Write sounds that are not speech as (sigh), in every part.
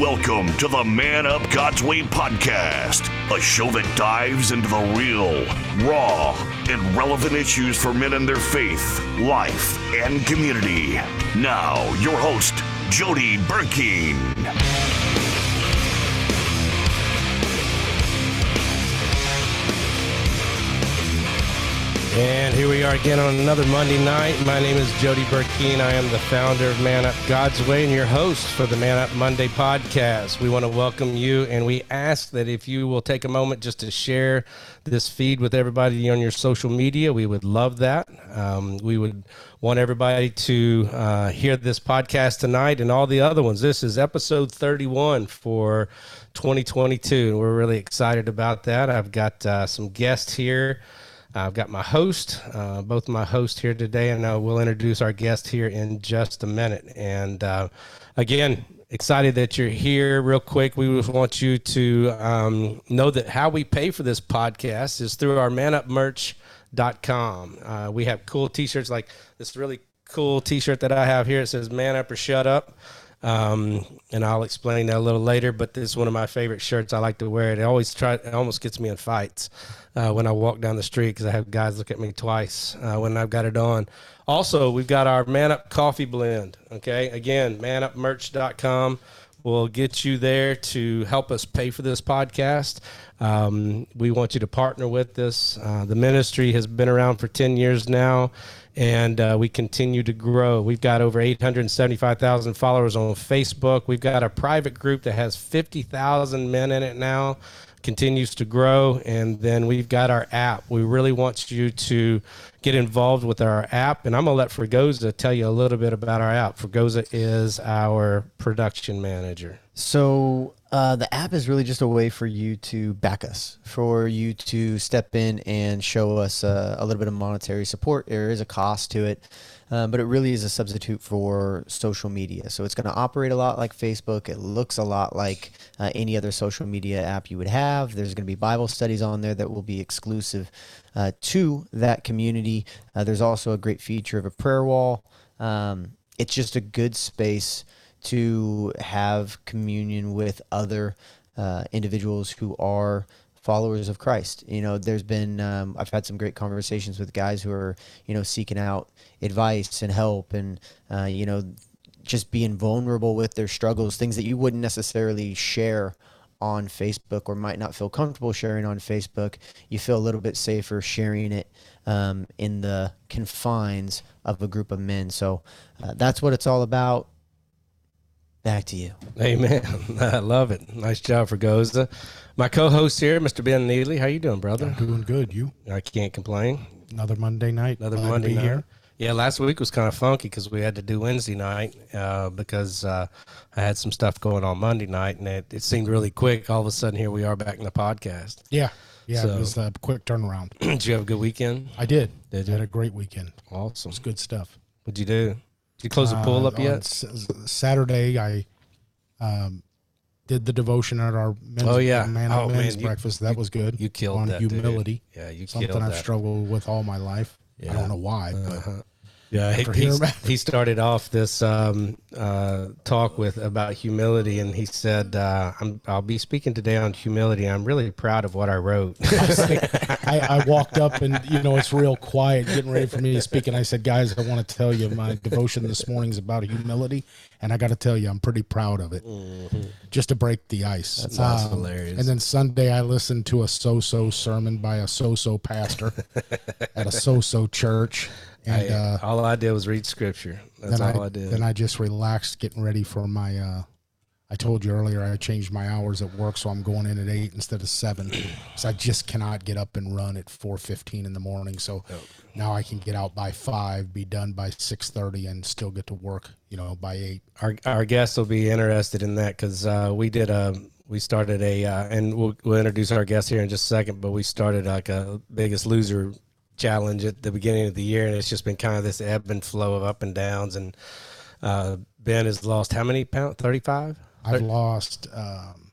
Welcome to the Man Up God's Way podcast, a show that dives into the real, raw, and relevant issues for men and their faith, life, and community. Now, your host, Jody Burkeen. And here we are again on another Monday night. My name is Jody Burkeen. I am the founder of Man Up God's Way and your host for the Man Up Monday podcast. We want to welcome you and we ask that if you will take a moment just to share this feed with everybody on your social media, we would love that. Um, we would want everybody to uh, hear this podcast tonight and all the other ones. This is episode 31 for 2022, and we're really excited about that. I've got uh, some guests here. I've got my host, uh, both my hosts here today, and uh, we'll introduce our guest here in just a minute. And uh, again, excited that you're here. Real quick, we just want you to um, know that how we pay for this podcast is through our manupmerch.com. Uh, we have cool T-shirts like this really cool T-shirt that I have here. It says "Man Up or Shut Up." Um, and I'll explain that a little later. But this is one of my favorite shirts. I like to wear it. It always try. It almost gets me in fights uh, when I walk down the street because I have guys look at me twice uh, when I've got it on. Also, we've got our Man Up Coffee Blend. Okay, again, manupmerch.com will get you there to help us pay for this podcast. Um, we want you to partner with us. Uh, the ministry has been around for 10 years now, and uh, we continue to grow. We've got over 875,000 followers on Facebook. We've got a private group that has 50,000 men in it now continues to grow. And then we've got our app. We really want you to get involved with our app. And I'm going to let Fregosa tell you a little bit about our app. Fregosa is our production manager. So uh, the app is really just a way for you to back us, for you to step in and show us uh, a little bit of monetary support. There is a cost to it. Uh, but it really is a substitute for social media. So it's going to operate a lot like Facebook. It looks a lot like uh, any other social media app you would have. There's going to be Bible studies on there that will be exclusive uh, to that community. Uh, there's also a great feature of a prayer wall. Um, it's just a good space to have communion with other uh, individuals who are followers of Christ. You know, there's been um, I've had some great conversations with guys who are you know seeking out advice and help, and uh, you know, just being vulnerable with their struggles, things that you wouldn't necessarily share on Facebook or might not feel comfortable sharing on Facebook. You feel a little bit safer sharing it um, in the confines of a group of men. So uh, that's what it's all about. Back to you. Amen. (laughs) I love it. Nice job Fregosa. My co-host here, Mr. Ben Neely. How you doing, brother? I'm doing good. You? I can't complain. Another Monday night. Another Glad Monday night. here. Yeah, last week was kind of funky because we had to do Wednesday night uh, because uh, I had some stuff going on Monday night, and it, it seemed really quick. All of a sudden, here we are back in the podcast. Yeah, yeah. So- it was a quick turnaround. (clears throat) Did you have a good weekend? I did. Did I you? had a great weekend. Awesome. It's good stuff. What'd you do? Did you close the pool Uh, up yet? Saturday, I um, did the devotion at our men's, Oh, yeah. man, Oh, men's man, you- breakfast. That was good. You killed on that, dude. humility. Yeah, you killed it. Something killed I've that. struggled with all my life. Yeah. I don't know why, but Uh-huh. Yeah, he, he, he started off this um, uh, talk with about humility, and he said, uh, I'm, "I'll be speaking today on humility. I'm really proud of what I wrote." (laughs) I, I walked up and you know it's real quiet, getting ready for me to speak, and I said, "Guys, I want to tell you my devotion this morning is about humility, and I got to tell you, I'm pretty proud of it, just to break the ice." That sounds hilarious. And then Sunday, I listened to a so-so sermon by a so-so pastor (laughs) at a so-so church, and I- uh, all I did was read scripture. That's all I, I, did. then I just relaxed, getting ready for my. Uh, I told you earlier I changed my hours at work, so I'm going in at eight instead of seven. (clears throat) so I just cannot get up and run at four fifteen in the morning. So now I can get out by five, be done by six thirty, and still get to work. You know, by eight. our our guests will be interested in that because uh, we did a we started a uh, and we'll, we'll introduce our guest here in just a second. But we started like a Biggest Loser challenge at the beginning of the year, and it's just been kind of this ebb and flow of up and downs. And uh, Ben has lost how many pounds? Thirty five. I've lost um,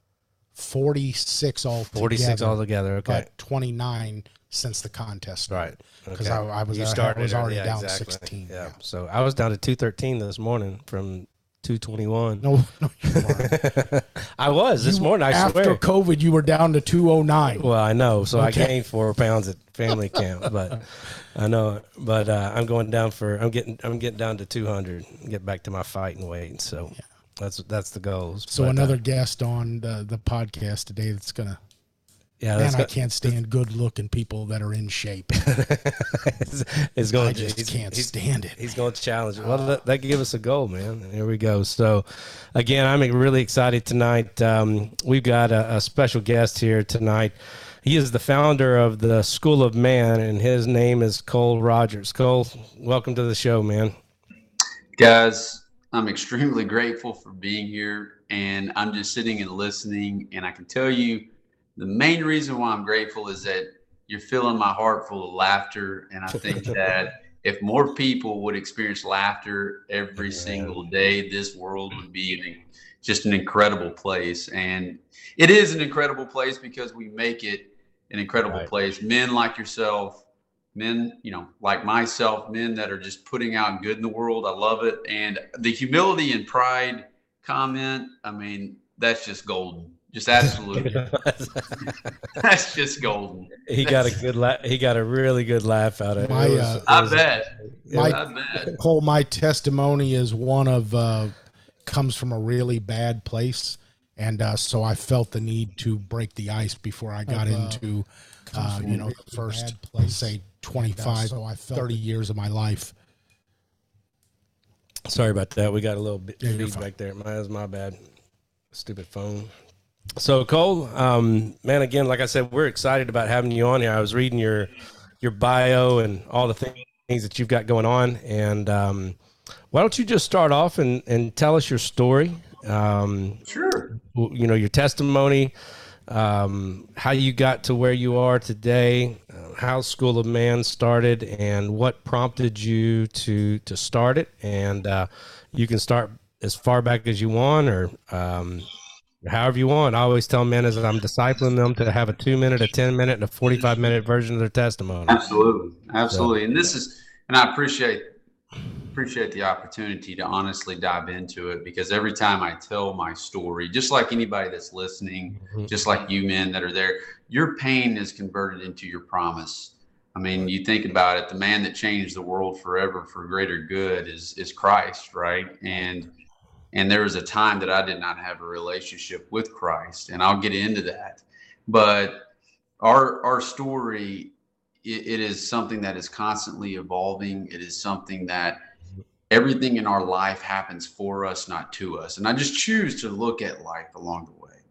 forty six all. 46 altogether. Okay. but twenty nine since the contest started. Right. Because I, I was I was already yeah, down exactly. sixteen. Yeah. yeah. So I was down to 213 this morning from 221. No, (laughs) no, you weren't. (laughs) I was this You- morning. I after swear. COVID, you were down to 209. Well, I know. So I Okay. gained four pounds at family camp, but I know. But uh, I'm going down for. I'm getting. I'm getting down to 200. and Get back to my fighting weight. So that's that's the goals. so But, uh, another guest on the, the podcast today that's gonna. Yeah, Man, that's I got- can't stand good-looking people that are in shape. (laughs) it's, it's going. I just he's- can't he's- stand it. He's going to challenge. it. Well, that, that give us a goal, man. And Here we go. So, again, I'm really excited tonight. Um, we've got a, a special guest here tonight. He is the founder of the School of Man, and his name is Cole Rogers. Cole, welcome to the show, man. Guys, I'm extremely grateful for being here and I'm just sitting and listening. And I can tell you the main reason why I'm grateful is that you're filling my heart full of laughter. And I think (laughs) that if more people would experience laughter every single day, this world would be an, just an incredible place. And it is an incredible place because we make it an incredible Right. place. Men like yourself, men, you know, like myself, men that are just putting out good in the world. I love it. And the humility and pride comment, I mean, that's just golden. Just absolutely. (laughs) that's just golden. he got a good la- he got a really good laugh out of it. My, It was- uh, it I was- bet. My- I bet. Cole, my testimony is one of uh, comes from a really bad place, and uh, so I felt the need to break the ice before I got Of, uh, into, uh, from you know, the first bad place. say 25, so I felt 30 years of my life. Sorry about that. We got a little bit Yeah, feedback there. My, that's my bad. Stupid phone. So Cole, um, man, again, like I said, we're excited about having you on here. I was reading your your bio and all the thi- things that you've got going on, and um, why don't you just start off and, and tell us your story? Um, Sure. you know your testimony, um, how you got to where you are today, uh, how School of Man started, and what prompted you to to start it. And uh, you can start as far back as you want, or um, however you want. I always tell men as I'm discipling them to have a two minute, a ten minute, and a forty five minute version of their testimony. Absolutely. Absolutely. And this is, and I appreciate, appreciate the opportunity to honestly dive into it because every time I tell my story, just like anybody that's listening, Mhm. just like you men that are there, your pain is converted into your promise. I mean, you think about it, the man that changed the world forever for greater good is is Christ, right? And and there was a time that I did not have a relationship with Christ, and I'll get into that. But our our story it, it is something that is constantly evolving. It is something that everything in our life happens for us, not to us. And I just choose to look at life along the way.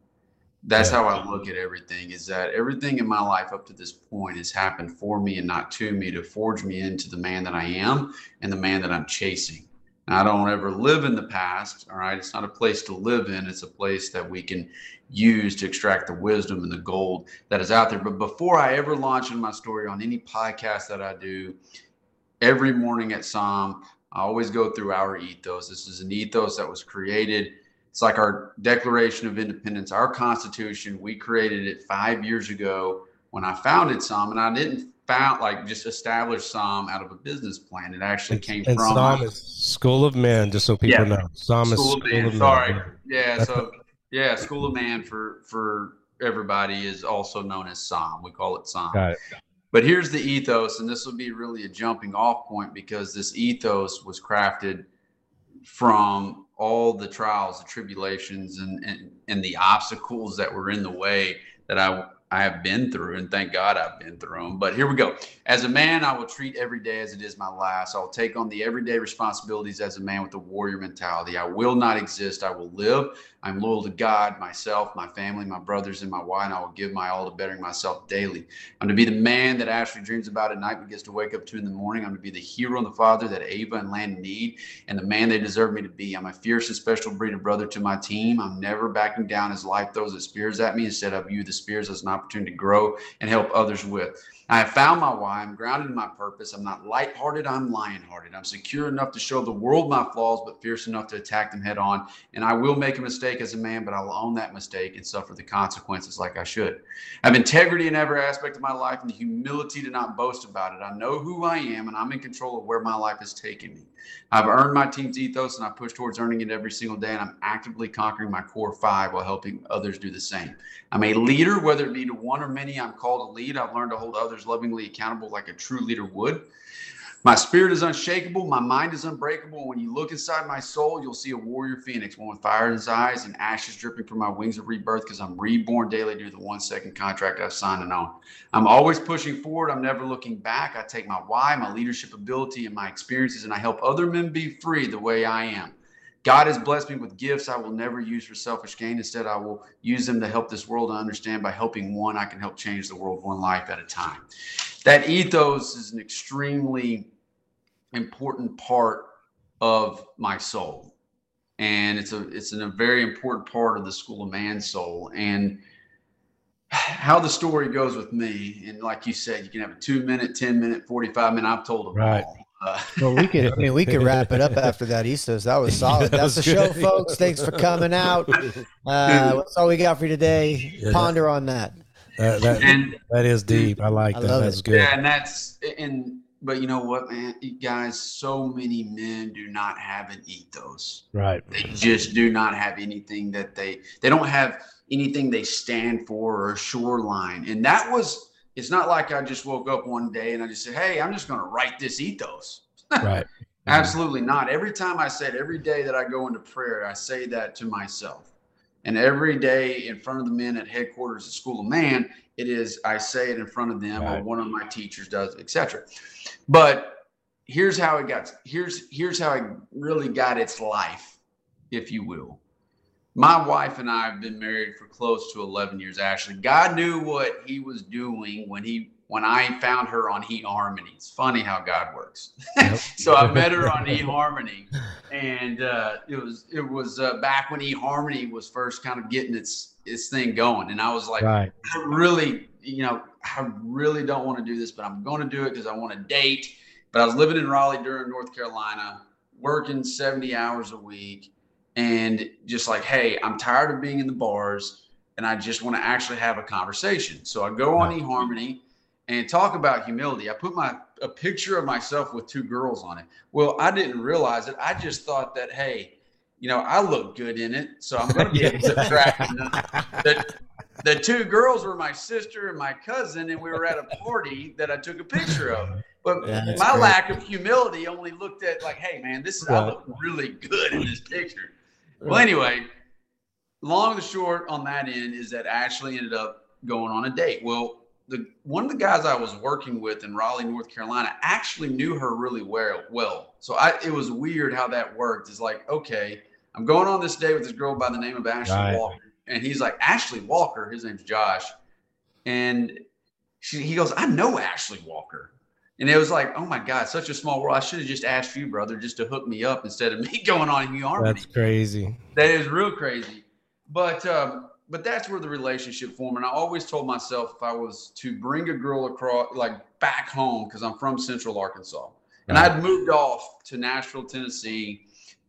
That's Yeah. how I look at everything is that everything in my life up to this point has happened for me and not to me to forge me into the man that I am and the man that I'm chasing. I don't ever live in the past. All right. It's not a place to live in. It's a place that we can use to extract the wisdom and the gold that is out there. But before I ever launch in my story on any podcast that I do, every morning at Psalm, I always go through our ethos. This is an ethos that was created. It's like our Declaration of Independence, our Constitution. We created it five years ago when I founded Psalm, and I didn't found like just established Psalm out of a business plan. It actually came And from Psalm is School of Men, just so people Yeah. know. Psalm is School of Man. Men. Sorry. Yeah. So yeah, School of Man for for everybody is also known as Psalm. We call it Psalm. Got it. But here's the ethos, and this will be really a jumping off point because this ethos was crafted from all the trials, the tribulations, and, and, and the obstacles that were in the way that I, I have been through. And thank God I've been through them. But here we go. As a man, I will treat every day as it is my last. I'll take on the everyday responsibilities as a man with a warrior mentality. I will not exist. I will live. I'm loyal to God, myself, my family, my brothers, and my wife, and I will give my all to bettering myself daily. I'm to be the man that Ashley dreams about at night but gets to wake up to in the morning. I'm to be the hero and the father that Ava and Landon need, and the man they deserve me to be. I'm a fierce and special breed of brother to my team. I'm never backing down as life throws its spears at me. Instead, I view the spears as an opportunity to grow and help others with. I have found my why. I'm grounded in my purpose. I'm not lighthearted. I'm lionhearted. I'm secure enough to show the world my flaws, but fierce enough to attack them head on. And I will make a mistake as a man, but I'll own that mistake and suffer the consequences like I should. I have integrity in every aspect of my life and the humility to not boast about it. I know who I am and I'm in control of where my life is taking me. I've earned my team's ethos and I push towards earning it every single day. And I'm actively conquering my core five while helping others do the same. I'm a leader, whether it be to one or many I'm called to lead. I've learned to hold others lovingly accountable like a true leader would. My spirit is unshakable. My mind is unbreakable. When you look inside my soul, you'll see a warrior phoenix, one with fire in his eyes and ashes dripping from my wings of rebirth because I'm reborn daily due to the one second contract I've signed and on. I'm always pushing forward. I'm never looking back. I take my why, my leadership ability, and my experiences, and I help other men be free the way I am. God has blessed me with gifts I will never use for selfish gain. Instead, I will use them to help this world understand by helping one, I can help change the world one life at a time. That ethos is an extremely important part of my soul. And it's a it's a very important part of the school of man soul. And how the story goes with me, and like you said, you can have a two minute, 10 minute, 45 minute. I've told them Right. all. Uh, Well, we could. I mean, we could wrap it up (laughs) after that, Eastos. That was (laughs) solid. That That's was the show, folks. Thanks for coming out. (laughs) Uh, that's all we got for you today. Yeah. Ponder on that. That, that, and that is deep. I like I that. That's it. good. Yeah, and that's and but you know what, man, you guys, so many men do not have an ethos. Right. They just do not have anything that they they don't have anything they stand for or a shoreline. And that was it's not like I just woke up one day and I just said, Hey, I'm just gonna write this ethos. (laughs) Right. Absolutely not. Every time I said every day that I go into prayer, I say that to myself. And every day in front of the men at headquarters at School of Man, it is I say it in front of them or one of my teachers does, etc. But here's how it got here's here's how it really got its life, if you will. My wife and I have been married for close to 11 years. Actually, God knew what He was doing when He when I found her on eHarmony. It's funny how God works. Yep. (laughs) so I met her on eHarmony, (laughs) and uh, it was it was uh, back when eHarmony was first kind of getting its its thing going, and I was like, Right. I really, you know, I really don't want to do this, but I'm going to do it because I want to date. But I was living in Raleigh, Durham, North Carolina, working 70 hours a week, and just like, hey, I'm tired of being in the bars, and I just want to actually have a conversation. So I go on eHarmony and talk about humility. I put my a picture of myself with two girls on it. Well, I didn't realize it. I just thought that, hey, you know, I look good in it, so I'm going to be able to attract the, the two girls were my sister and my cousin, and we were at a party that I took a picture of. But Yeah, my great. lack of humility only looked at like, hey man, this is I look really good in this picture. Well, anyway, long and the short on that end is that Ashley ended up going on a date. Well, the one of the guys I was working with in Raleigh, North Carolina, actually knew her really well. Well, so I it was weird how that worked. It's like, okay, I'm going on this date with this girl by the name of Ashley Right. Walker, and he's like, Ashley Walker. His name's Josh, and she, he goes, I know Ashley Walker. And it was like, oh my God, such a small world. I should have just asked you, brother, just to hook me up instead of (laughs) me going on eHarmony. That's crazy. That is real crazy. But um, but that's where the relationship formed. And I always told myself if I was to bring a girl across, like back home, because I'm from Central Arkansas, and I'd moved off to Nashville, Tennessee,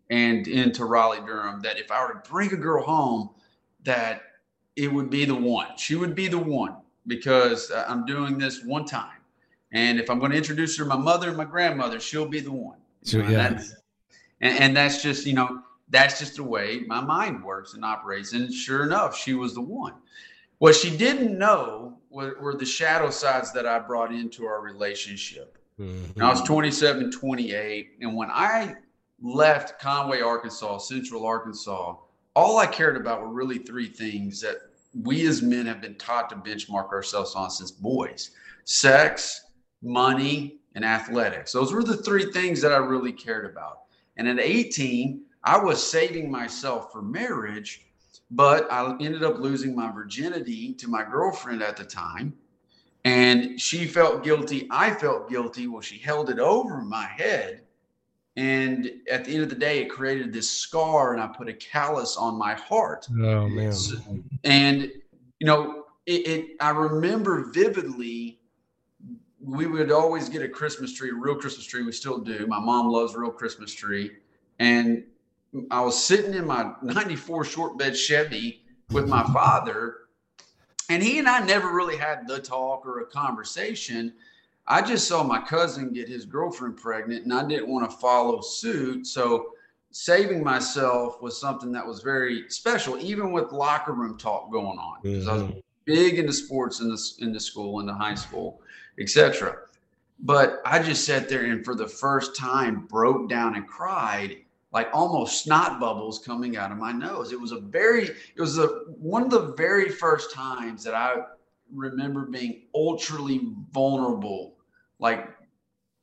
and into Raleigh, Durham, that if I were to bring a girl home, that it would be the one. She would be the one because uh, I'm doing this one time. And if I'm going to introduce her to my mother and my grandmother, she'll be the one. And yeah. that's- and, and that's just, you know, that's just the way my mind works and operates. And sure enough, she was the one. What she didn't know were, were the shadow sides that I brought into our relationship. Mhm. And I was 27, 28. And when I left Conway, Arkansas, Central Arkansas, all I cared about were really three things that we as men have been taught to benchmark ourselves on since boys sex, money, and athletics. Those were the three things that I really cared about. And at 18, I was saving myself for marriage, but I ended up losing my virginity to my girlfriend at the time. And she felt guilty. I felt guilty. Well, she held it over my head. And at the end of the day, it created this scar, and I put a callus on my heart. Oh man. S- And you know, it, it I remember vividly we would always get a Christmas tree, a real Christmas tree. We still do. My mom loves real Christmas tree. And I was sitting in my 94 short bed Chevy with my father, and he and I never really had the talk or a conversation. I just saw my cousin get his girlfriend pregnant, and I didn't want to follow suit. So saving myself was something that was very special, even with locker room talk going on. Because I was Mhm. big into sports in the in the school, in the high school, etc. But I just sat there and for the first time broke down and cried, like almost snot bubbles coming out of my nose. It was a very, it was a one of the very first times that I remember being ultraly vulnerable, like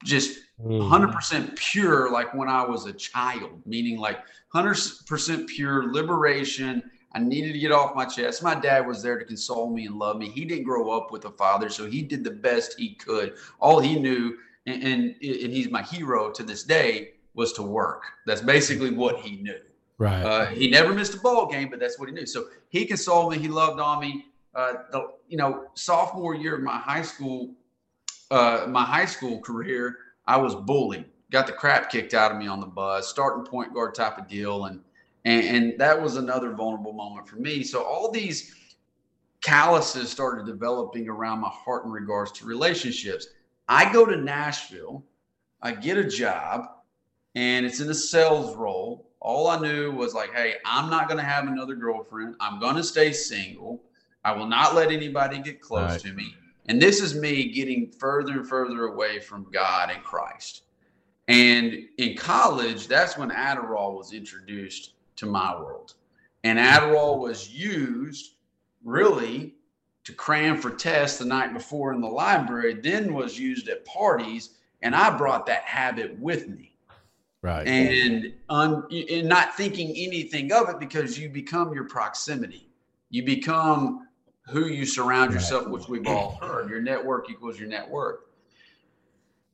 just Mhm. 100% pure like when I was a child, meaning like 100% pure liberation. I needed to get off my chest. My dad was there to console me and love me. He didn't grow up with a father, so he did the best he could. All he knew, and, and, and he's my hero to this day, was to work. That's basically what he knew. Right. Uh, he never missed a ball game, but that's what he knew. So he consoled me. He loved on me. Uh, the you know sophomore year of my high school, uh, my high school career, I was bullied. Got the crap kicked out of me on the bus, starting point guard type of deal, and and, and that was another vulnerable moment for me. So all these calluses started developing around my heart in regards to relationships. I go to Nashville, I get a job, and it's in a sales role. All I knew was like, hey, I'm not going to have another girlfriend. I'm going to stay single. I will not let anybody get close Right. to me. And this is me getting further and further away from God and Christ. And in college, that's when Adderall was introduced to my world. And Adderall was used really to cram for tests the night before in the library, then was used at parties. And I brought that habit with me right. and un, and not thinking anything of it because you become your proximity. You become who you surround Right. yourself, which we've all heard. Your network equals your net worth.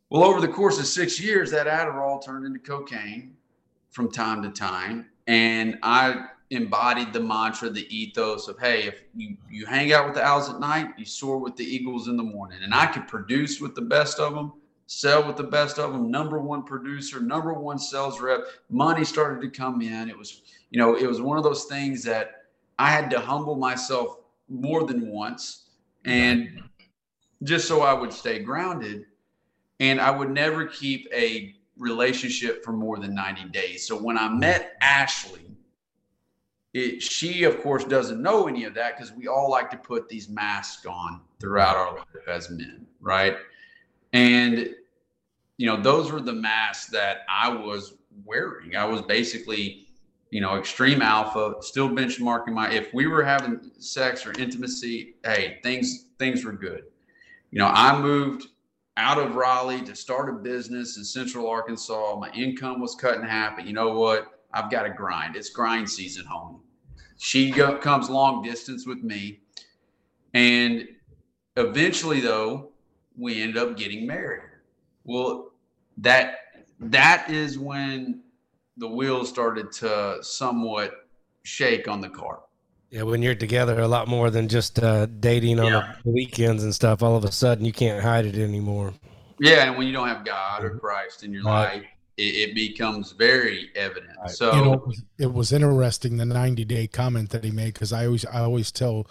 Well, over the course of six years, that Adderall turned into cocaine from time to time, and I embodied the mantra, the ethos of, hey, if you you hang out with the owls at night, you soar with the eagles in the morning, and I could produce with the best of them sell with the best of them, number one producer, number one sales rep. Money started to come in. It was, you know, it was one of those things that I had to humble myself more than once and just so I would stay grounded. And I would never keep a relationship for more than 90 days. So when I met Ashley, it, she of course doesn't know any of that because we all like to put these masks on throughout our life as men, right? And you know, those were the masks that I was wearing. I was basically, you know, extreme alpha, still benchmarking my if we were having sex or intimacy, hey, things things were good. You know, I moved out of Raleigh to start a business in Central Arkansas. My income was cut in half, but you know what? I've got to grind. It's grind season, homie. She go, comes long distance with me, and eventually, though, we ended up getting married. Well, that that is when the wheels started to somewhat shake on the car. Yeah, when you're together a lot more than just uh, dating on Yeah. the weekends and stuff, all of a sudden you can't hide it anymore. Yeah, and when you don't have God or Christ in your Right. life, it, it becomes very evident. Right. So you know, it was, it was interesting the 90 day comment that he made because I always I always tell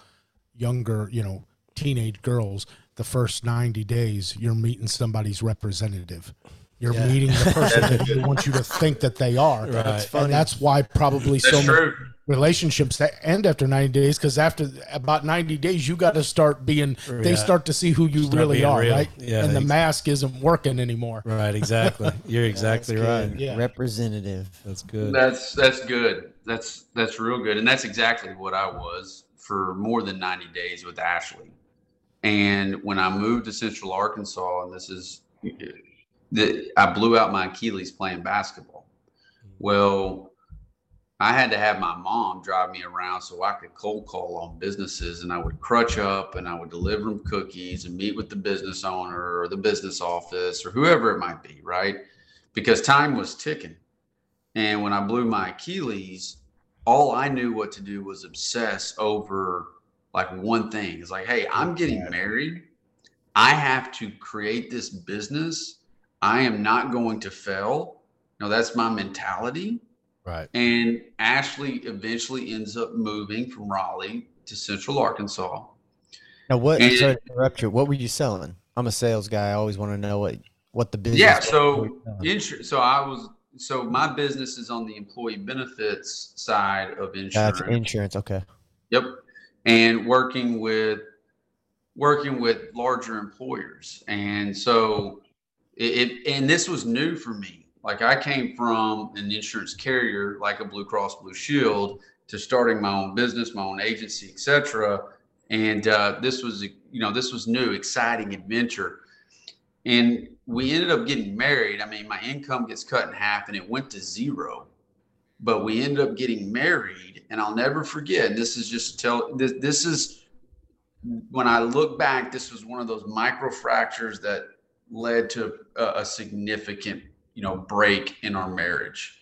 younger you know teenage girls the first 90 days you're meeting somebody's representative. You're Yeah. meeting the person that (laughs) you want you to think that they are. Right. That's And that's why probably so that's many relationships that end after 90 days because after about 90 days you got to start being they start to see who you Start really are real. right Yeah, and the mask isn't working anymore Right, exactly. (laughs) You're exactly right. Yeah. Representative. That's good. That's that's good. That's that's real good, and that's exactly what I was for more than ninety days with Ashley. And when I moved to Central Arkansas, and this is that I blew out my Achilles playing basketball. Mm-hmm. Well, I had to have my mom drive me around so I could cold call on businesses, and I would crutch up and I would deliver them cookies and meet with the business owner or the business office or whoever it might be, right? Because time was ticking. And when I blew my Achilles, all I knew what to do was obsess over like one thing. It's like, hey, I'm getting married. I have to create this business. I am not going to fail. No, that's my mentality. Right. And Ashley eventually ends up moving from Raleigh to Central Arkansas. Now, what? And- sorry interrupt you. What were you selling? I'm a sales guy. I always want to know what what the business. Yeah, so were selling. insur- so I was so my business is on the employee benefits side of insurance. That's insurance. Okay. Yep. And working with working with larger employers. And so it, it and this was new for me. Like I came from an insurance carrier like a Blue Cross Blue Shield to starting my own business, my own agency, etc. And uh, this was you know this was new, exciting adventure. And we ended up getting married. I mean, my income gets cut in half and it went to zero but we ended up getting married and i'll never forget and this is just to tell this, this is when i look back this was one of those micro fractures that led to a, a significant you know break in our marriage.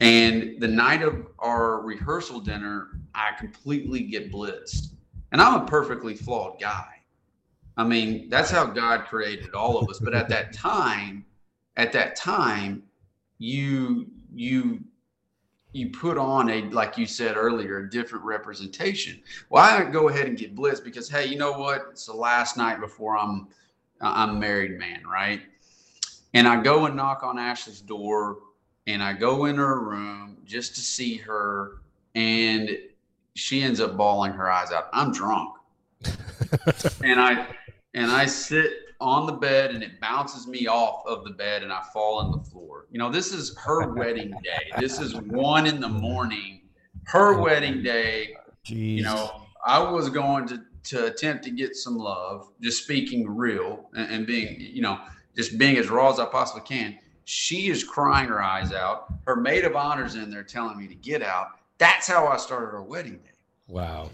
And the night of our rehearsal dinner i completely get blitzed. And i'm a perfectly flawed guy. I mean that's how god created all of us. But at that time at that time you you you put on a like you said earlier a different representation. Well i go ahead and get blitzed because hey you know what? It's the last night before i'm i'm a married man right and i go and knock on ashley's door and i go in her room just to see her and she ends up bawling her eyes out i'm drunk (laughs) and i and i sit on the bed and it bounces me off of the bed and I fall on the floor. You know, this is her wedding day. This is one in the morning, her wedding day. Jeez. You know, I was going to to attempt to get some love, just speaking real and, and being, you know, just being as raw as I possibly can. She is crying her eyes out. Her maid of honor's in there telling me to get out. That's how I started our wedding day. Wow.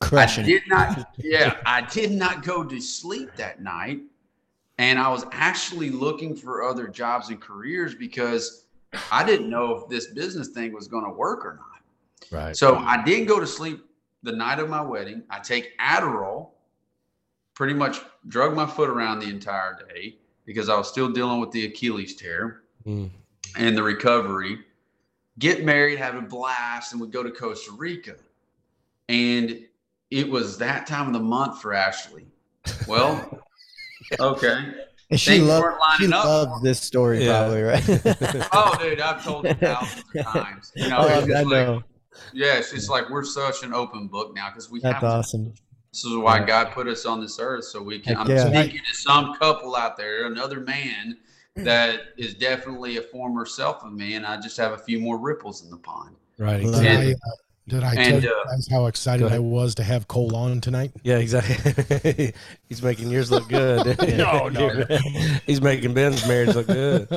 crushing. I did not, (laughs) yeah, I did not go to sleep that night. And I was actually looking for other jobs and careers because I didn't know if this business thing was going to work or not. Right. So I didn't go to sleep the night of my wedding. I take Adderall, pretty much drug my foot around the entire day because I was still dealing with the Achilles tear Mm. and the recovery. Get married, have a blast, and we go to Costa Rica. And it was that time of the month for Ashley. Well, (laughs) okay. And she Things loves she up. loves this story Yeah. probably, right? (laughs) Oh, dude, I've told it thousands of times. You know, (laughs) Oh, I like, know. Yeah, it's like we're such an open book now because we That's have to awesome. This is why God put us on this earth so we can. Heck I'm yeah. speaking to some couple out there, another man that is definitely a former self of me, and I just have a few more ripples in the pond. Right. Did Did Exactly. I, uh, did I And, tell you uh, guys how excited I was to have Cole on tonight? Yeah, exactly. (laughs) He's making yours look good. (laughs) No, no. (laughs) He's making Ben's marriage look good.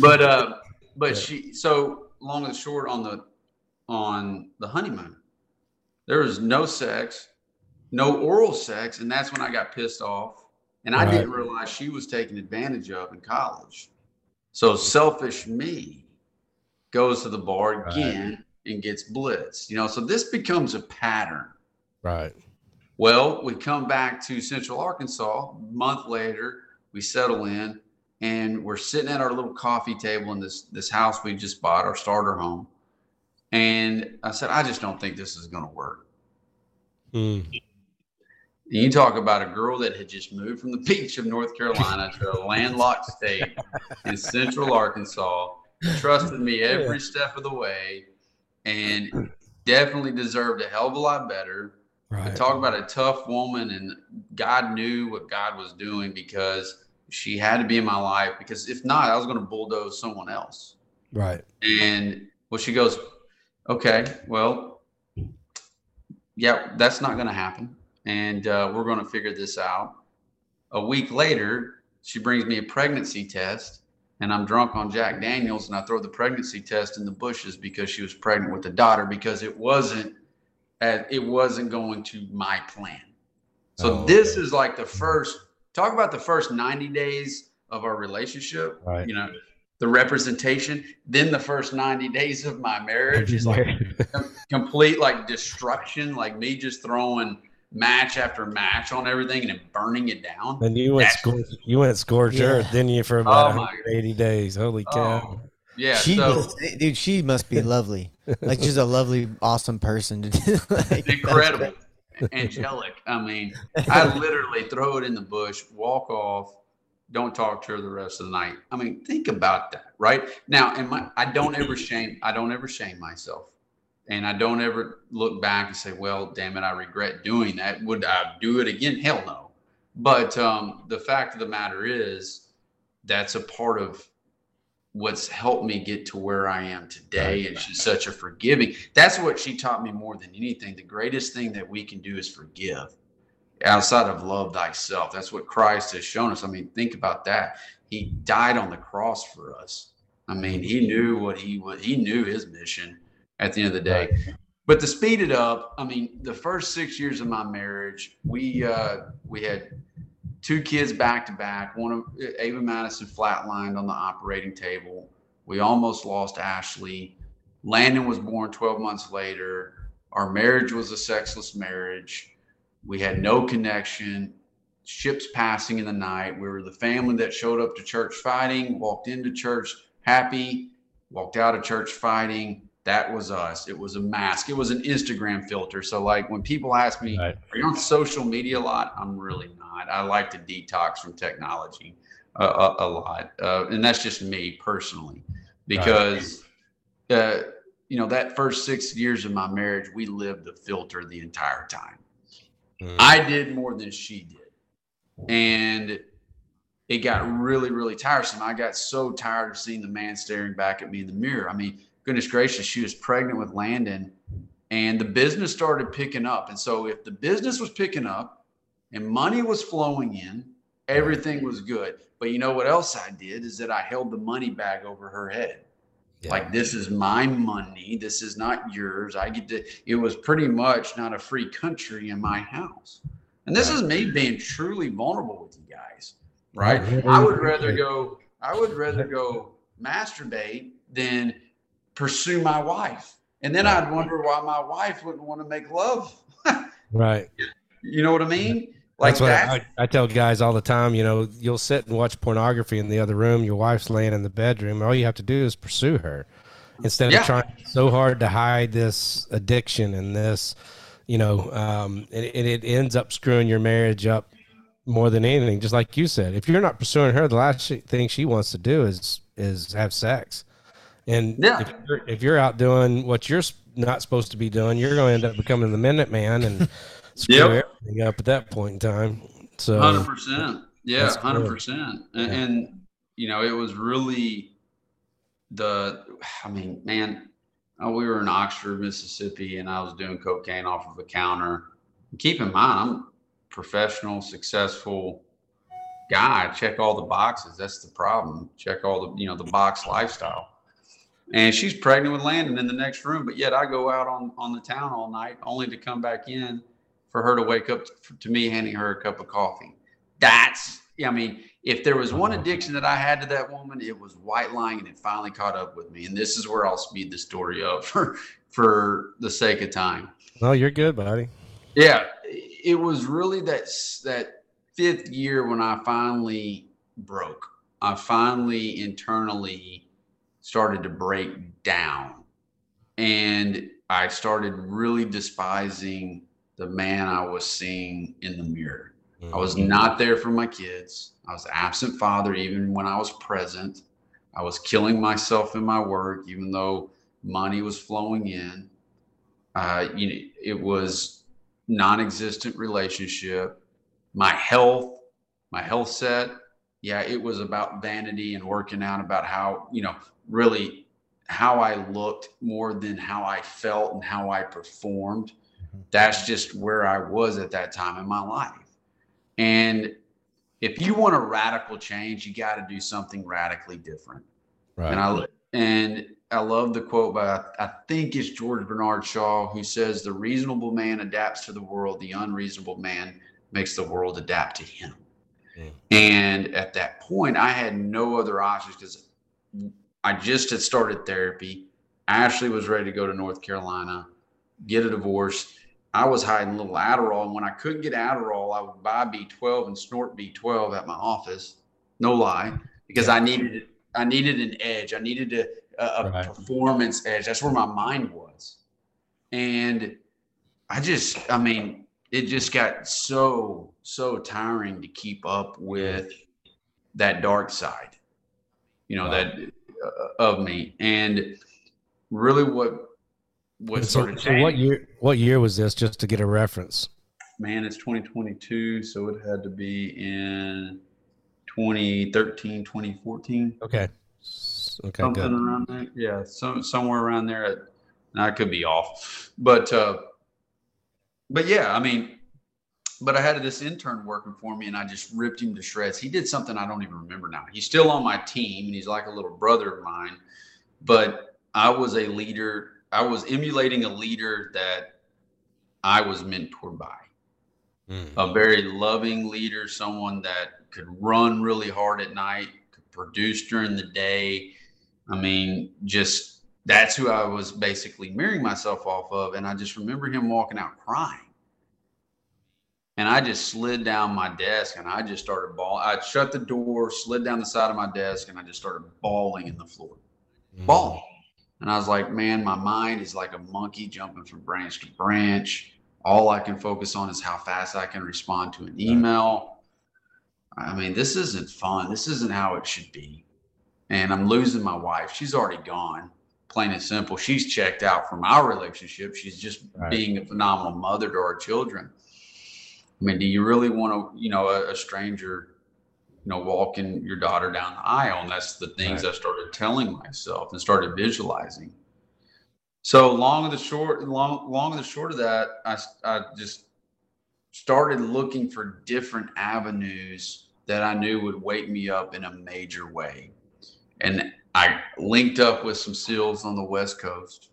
But uh, but Yeah. she so long and short on the on the honeymoon, there was no sex, no oral sex, and that's when I got pissed off, and I didn't realize she was taken advantage of in college. So selfish me goes to the bar Right. again and gets blitzed. You know, so this becomes a pattern. Right. Well, we come back to Central Arkansas. A month later, we settle in, and we're sitting at our little coffee table in this this house we just bought, our starter home. And I said, I just don't think this is going to work. Mm. You talk about a girl that had just moved from the (laughs) beach of North Carolina to a landlocked state in Central Arkansas, trusted me every step of the way, and definitely deserved a hell of a lot better. Right. Talk about a tough woman, and God knew what God was doing because she had to be in my life. Because if not, I was going to bulldoze someone else. Right. And well, she goes, "Okay, well, yeah, that's not going to happen, and uh, we're going to figure this out." A week later, she brings me a pregnancy test, and I'm drunk on Jack Daniels, and I throw the pregnancy test in the bushes because she was pregnant with a daughter because it wasn't at, it wasn't going to my plan. So Oh, this okay. is like the first talk about the first 90 days of our relationship. Right. You know, the representation, then the first 90 days of my marriage is like (laughs) complete like destruction, like me just throwing match after match on everything and then burning it down. And you went That's- scorch, you went scorched Yeah. earth, didn't you, for oh about Oh, my- 180 days? Holy oh, cow! Oh, yeah. she so must, eh, dude, she must be lovely. Like she's a lovely, awesome person to do. (laughs) like, incredible, angelic. I mean, I literally throw it in the bush, walk off, don't talk to her the rest of the night. I mean, think about that, right? Now, and my, I don't ever shame, I don't ever shame myself. And I don't ever look back and say, well, damn it, I regret doing that. Would I do it again? Hell no. But um, the fact of the matter is, that's a part of what's helped me get to where I am today. And she's such a forgiving. That's what she taught me more than anything. The greatest thing that we can do is forgive outside of love thyself. That's what Christ has shown us. I mean, think about that. He died on the cross for us. I mean, he knew what he was, he knew his mission at the end of the day. But to speed it up, I mean, the first six years of my marriage, we uh we had two kids back to back. One of Ava Madison flatlined on the operating table. We almost lost Ashley. Landon was born 12 months later. Our marriage was a sexless marriage. We had no connection. Ships passing in the night. We were the family that showed up to church fighting, walked into church happy, walked out of church fighting. That was us. It was a mask. It was an Instagram filter. So, like when people ask me, Right. are you on social media a lot? I'm really not. I like to detox from technology a, a, a lot, uh, and that's just me personally, because uh, you know that first six years of my marriage, we lived the filter the entire time. Mm. I did more than she did, and it got really, really tiresome. I got so tired of seeing the man staring back at me in the mirror. I mean, goodness gracious, she was pregnant with Landon, and the business started picking up. And so, if the business was picking up and money was flowing in, everything was good. But you know what else I did is that I held the money bag over her head. Yeah. Like this is my money. This is not yours. I get to. It was pretty much not a free country in my house. And this is me being truly vulnerable with you guys, right? Right. I would rather go. I would rather go masturbate than pursue my wife. And then I'd wonder why my wife wouldn't want to make love. (laughs) Right. You know what I mean? Like That's what that. I, I tell guys all the time. You know, you'll sit and watch pornography in the other room. Your wife's laying in the bedroom. All you have to do is pursue her instead Yeah. of trying so hard to hide this addiction and this. You know, um, and, and it ends up screwing your marriage up more than anything. Just like you said, if you're not pursuing her, the last thing she wants to do is is have sex. And Yeah. if, you're, if you're out doing what you're not supposed to be doing, you're going to end up becoming the minute man and (laughs) screw Yep. everything up at that point in time. So Hundred percent. Yeah, hundred good. percent. And, Yeah. and you know, it was really the. I mean, man, uh, we were in Oxford, Mississippi, and I was doing cocaine off of a counter. Keep in mind, I'm a professional, successful guy. Check all the boxes. That's the problem. Check all the you know the box lifestyle. And she's pregnant with Landon in the next room, but yet I go out on on the town all night only to come back in for her to wake up to, me handing her a cup of coffee. That's, I mean, if there was one addiction that I had to that woman, it was white lying, and it finally caught up with me. And this is where I'll speed the story up (laughs) for for the sake of time. no, you're good, buddy. Yeah, it was really that that fifth year when I finally broke. I finally internally started to break down, and I started really despising the man I was seeing in the mirror. I was not there for my kids. I was absent father even when I was present. I was killing myself in my work, even though money was flowing in. Uh, you know, it was non-existent relationship. My health, my health set, yeah, it was about vanity and working out about how you know really how I looked more than how I felt and how I performed. That's just where I was at that time in my life. And if you want a radical change, you got to do something radically different. Right. And I and I love the quote by I think it's George Bernard Shaw who says the reasonable man adapts to the world, the unreasonable man makes the world adapt to him. Mm. And at that point, I had no other options because I just had started therapy. Ashley was ready to go to North Carolina, get a divorce. I was hiding a little Adderall. And when I couldn't get Adderall, I would buy B12 and snort B12 at my office. No lie, because I needed I needed an edge. I needed a, a, a right. performance edge. That's where my mind was. And I just, I mean, it just got so, so tiring to keep up with that dark side, you know, wow. that uh, of me. And really what, what so, started so what year, what year was this just to get a reference? Man, it's 2022. So it had to be in 2013, 2014. Okay. Okay. Something good. around there. Yeah. So, somewhere around there. I could be off, but, uh, but yeah, I mean, but I had this intern working for me and I just ripped him to shreds. He did something I don't even remember now. He's still on my team and he's like a little brother of mine, but I was a leader. I was emulating a leader that I was mentored by. Mm. A very loving leader, someone that could run really hard at night, could produce during the day. I mean, just that's who I was basically mirroring myself off of. And I just remember him walking out crying. And I just slid down my desk and I just started bawling. I shut the door, slid down the side of my desk, and I just started bawling in the floor. Mm. Bawling. And I was like, man, my mind is like a monkey jumping from branch to branch. All I can focus on is how fast I can respond to an email. I mean, this isn't fun. This isn't how it should be. And I'm losing my wife. She's already gone plain and simple. She's checked out from our relationship. She's just right. being a phenomenal mother to our children. I mean, do you really want to, you know, a, a, stranger, you know, walking your daughter down the aisle? And that's the things right. I started telling myself and started visualizing. So long and the short, long, long and the short of that, I, I just started looking for different avenues that I knew would wake me up in a major way. And I linked up with some SEALs on the West Coast.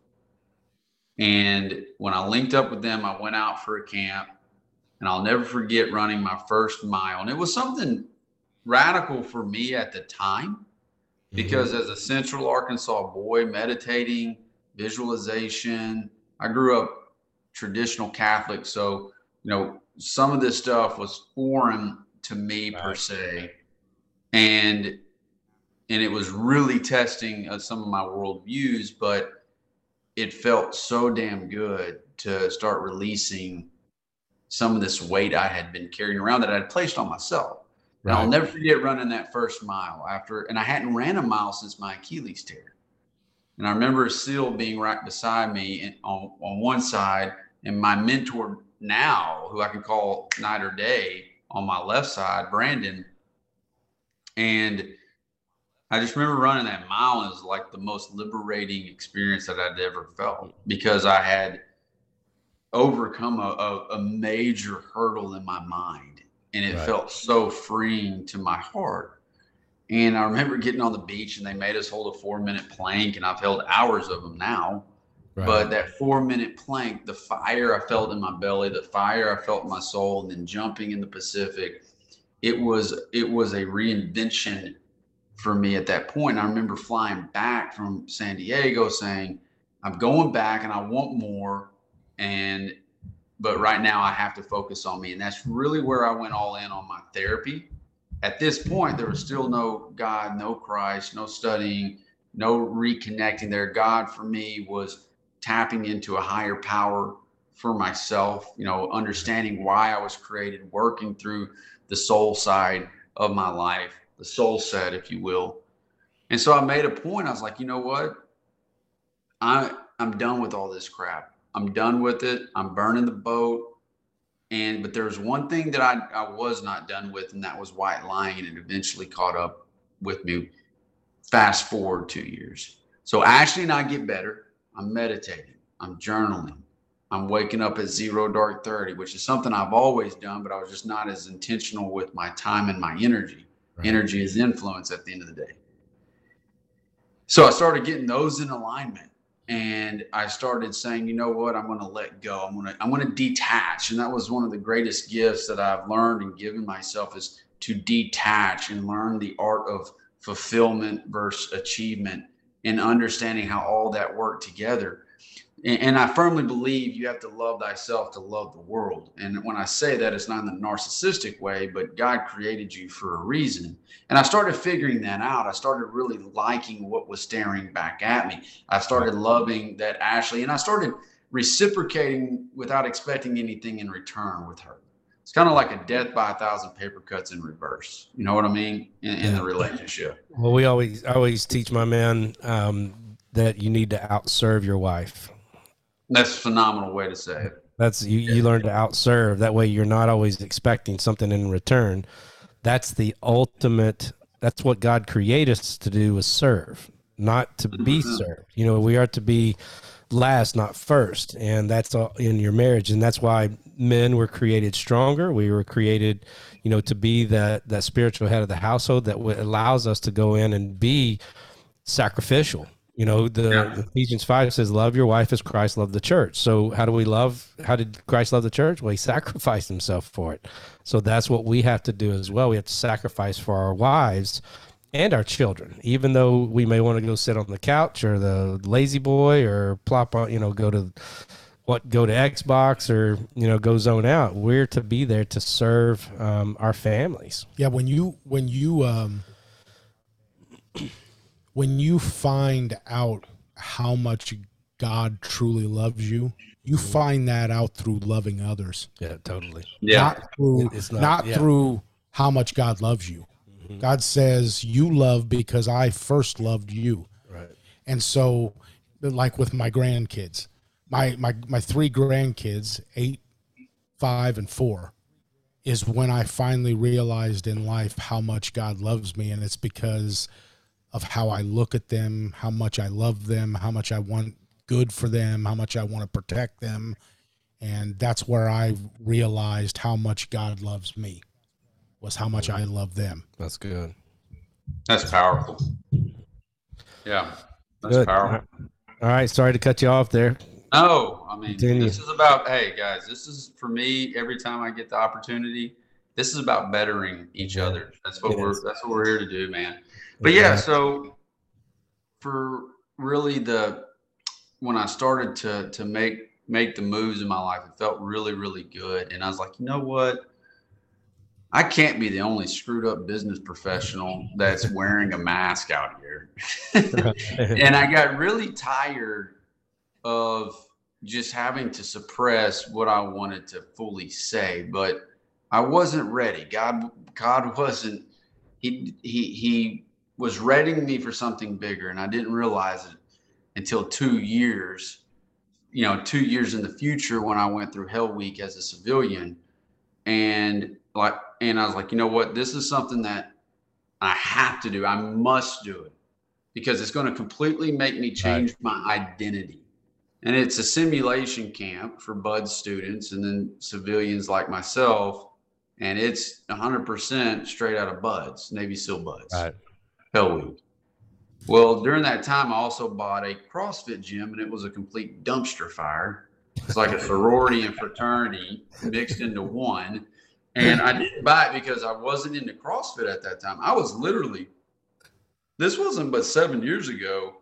And when I linked up with them, I went out for a camp. And I'll never forget running my first mile. And it was something radical for me at the time mm-hmm. because mm-hmm. as a central Arkansas boy, meditating, visualization, I grew up traditional Catholic. So, you know, some of this stuff was foreign to me right. per se. And and it was really testing uh, some of my worldviews, but it felt so damn good to start releasing some of this weight I had been carrying around that I'd placed on myself. Right. And I'll never forget running that first mile after, and I hadn't ran a mile since my Achilles tear. And I remember a SEAL being right beside me on, on one side, and my mentor now, who I can call night or day, on my left side, Brandon. And I just remember running that mile as like the most liberating experience that I'd ever felt because I had overcome a, a, a major hurdle in my mind and it right. felt so freeing to my heart. And I remember getting on the beach and they made us hold a four minute plank and I've held hours of them now. Right. But that four minute plank, the fire I felt in my belly, the fire I felt in my soul, and then jumping in the Pacific, it was it was a reinvention for me at that point. I remember flying back from San Diego saying, I'm going back and I want more. And, but right now I have to focus on me. And that's really where I went all in on my therapy. At this point, there was still no God, no Christ, no studying, no reconnecting there. God for me was tapping into a higher power for myself, you know, understanding why I was created, working through the soul side of my life the soul set, if you will. And so I made a point. I was like, you know what? I I'm done with all this crap. I'm done with it. I'm burning the boat. And but there was one thing that I, I was not done with, and that was white lying, and it eventually caught up with me. Fast forward two years. So Ashley and I get better. I'm meditating. I'm journaling. I'm waking up at zero dark 30, which is something I've always done, but I was just not as intentional with my time and my energy. Right. Energy is influence at the end of the day. So I started getting those in alignment and I started saying, you know what, I'm going to let go. I'm going to I'm going to detach, and that was one of the greatest gifts that I've learned and given myself is to detach and learn the art of fulfillment versus achievement and understanding how all that worked together. And I firmly believe you have to love thyself to love the world. And when I say that, it's not in the narcissistic way, but God created you for a reason. And I started figuring that out. I started really liking what was staring back at me. I started loving that Ashley, and I started reciprocating without expecting anything in return with her. It's kind of like a death by a thousand paper cuts in reverse. You know what I mean? In, in the relationship. Well, we always I always teach my men um, that you need to outserve your wife that's a phenomenal way to say it. That's you, you learn to outserve. That way you're not always expecting something in return. That's the ultimate that's what God created us to do is serve, not to be mm-hmm. served. You know, we are to be last, not first. And that's all in your marriage. And that's why men were created stronger. We were created, you know, to be that that spiritual head of the household that allows us to go in and be sacrificial you know, the yeah. Ephesians 5 says, Love your wife as Christ loved the church. So, how do we love? How did Christ love the church? Well, he sacrificed himself for it. So, that's what we have to do as well. We have to sacrifice for our wives and our children, even though we may want to go sit on the couch or the La-Z-Boy or plop on, you know, go to what go to Xbox or you know go zone out. We're to be there to serve um, our families. Yeah, when you when you um, when you find out how much God truly loves you, you mm-hmm. find that out through loving others. Yeah, totally. Yeah. Not through it's not, not yeah. through how much God loves you. Mm-hmm. God says you love because I first loved you. Right. And so like with my grandkids, my my my three grandkids, 8, 5 and 4 is when I finally realized in life how much God loves me and it's because of how I look at them, how much I love them, how much I want good for them, how much I want to protect them. And that's where I realized how much God loves me was how much I love them. That's good. That's powerful. Yeah. That's good. powerful. All right. Sorry to cut you off there. No, I mean, Continue. this is about, hey, guys, this is for me every time I get the opportunity. This is about bettering each other. That's what it we're, is. that's what we're here to do, man but yeah, so for really the when I started to to make make the moves in my life, it felt really really good, and I was like, you know what? I can't be the only screwed up business professional that's wearing a mask out here. (laughs) and I got really tired of just having to suppress what I wanted to fully say, but I wasn't ready. God God wasn't he he he was readying me for something bigger and I didn't realize it until 2 years you know 2 years in the future when I went through hell week as a civilian. And like and I was like you know what? This is something that I have to do. I must do it because it's going to completely make me change right. my identity. And it's a simulation camp for bud students and then civilians like myself and it's 100% straight out of BUD/S navy seal BUD/S. Right Hell Week. Well, during that time, I also bought a CrossFit gym, and it was a complete dumpster fire. It's like a (laughs) sorority and fraternity mixed into one. And I didn't buy it because I wasn't into CrossFit at that time. I was literally, this wasn't but seven years ago,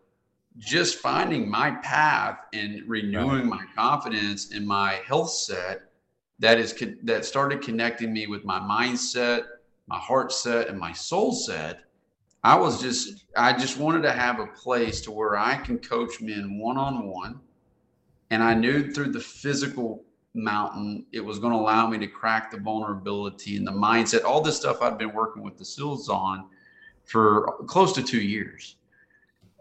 just finding my path and renewing my confidence in my health set that is that started connecting me with my mindset, my heart set, and my soul set I was just I just wanted to have a place to where I can coach men one on one. And I knew through the physical mountain, it was going to allow me to crack the vulnerability and the mindset, all this stuff I'd been working with the SEALs on for close to two years.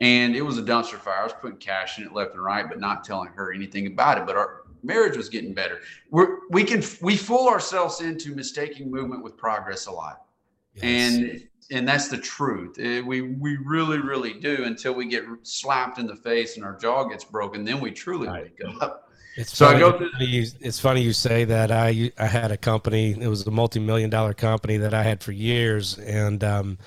And it was a dumpster fire. I was putting cash in it left and right, but not telling her anything about it. But our marriage was getting better. We're, we can we fool ourselves into mistaking movement with progress a lot. Yes. And and that's the truth. It, we we really really do until we get slapped in the face and our jaw gets broken. Then we truly right. wake up. It's so funny, I go through. You, it's funny you say that. I I had a company. It was a multi million dollar company that I had for years, and um,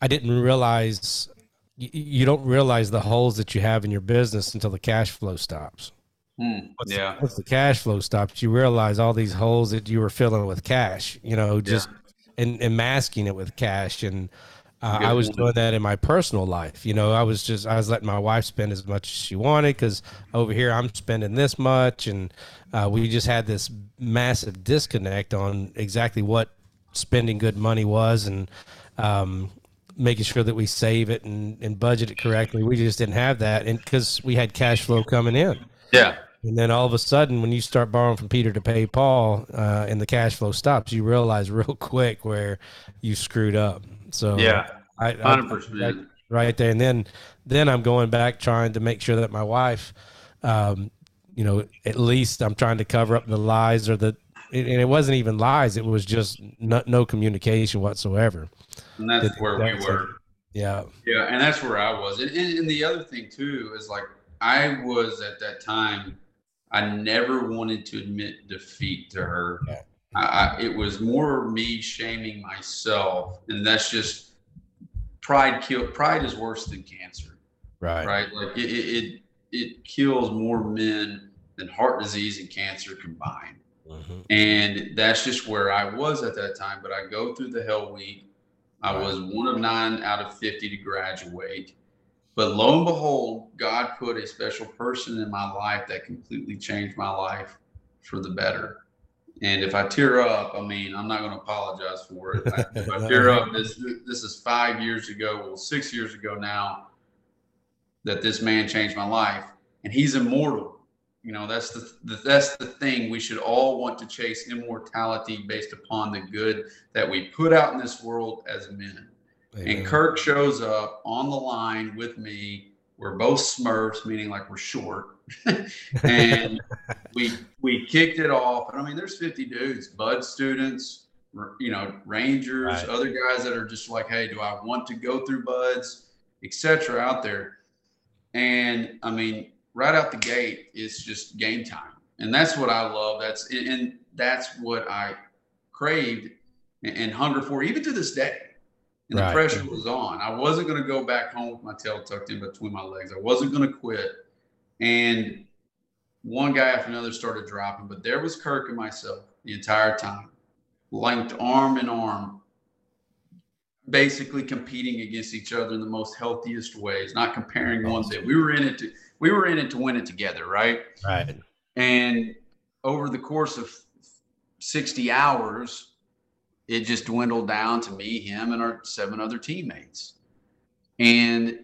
I didn't realize. You, you don't realize the holes that you have in your business until the cash flow stops. Mm, once, yeah. once the cash flow stops, you realize all these holes that you were filling with cash. You know, just yeah and, and masking it with cash and Uh, I was doing that in my personal life. You know, I was just I was letting my wife spend as much as she wanted because over here I'm spending this much, and uh, we just had this massive disconnect on exactly what spending good money was, and um, making sure that we save it and, and budget it correctly. We just didn't have that, and because we had cash flow coming in. Yeah. And then all of a sudden, when you start borrowing from Peter to pay Paul, uh, and the cash flow stops, you realize real (laughs) quick where you screwed up. So yeah, I, hundred percent right there. And then then I'm going back trying to make sure that my wife, um, you know, at least I'm trying to cover up the lies or the and it wasn't even lies. It was just no, no communication whatsoever. And that's where we were. Yeah. Yeah, and that's where I was. And, and, and the other thing too is like I was at that time. I never wanted to admit defeat to her. Yeah. I, it was more me shaming myself, and that's just pride. Kill pride is worse than cancer. Right. Right. Like it, it, it kills more men than heart disease and cancer combined. Mm-hmm. And that's just where I was at that time. But I go through the hell week. I right. was one of nine out of 50 to graduate. But lo and behold, God put a special person in my life that completely changed my life for the better. And if I tear up, I mean, I'm not going to apologize for it. if I tear up, this this is five years ago, well, six years ago now, that this man changed my life, and he's immortal. You know, that's the, the that's the thing. We should all want to chase immortality based upon the good that we put out in this world as men. Amen. And Kirk shows up on the line with me. We're both Smurfs, meaning like we're short (laughs) and we we kicked it off. And I mean, there's 50 dudes, bud students, you know, rangers, right. other guys that are just like, hey, do I want to go through BUD/S, etc. out there. And I mean, right out the gate, it's just game time. And that's what I love. That's and that's what I craved and hunger for, even to this day. And right. the pressure was on. I wasn't going to go back home with my tail tucked in between my legs. I wasn't going to quit. And one guy after another started dropping, but there was Kirk and myself the entire time, linked arm in arm, basically competing against each other in the most healthiest ways, not comparing one thing. We were in it to we were in it to win it together, right? Right. And over the course of 60 hours, it just dwindled down to me, him, and our seven other teammates. And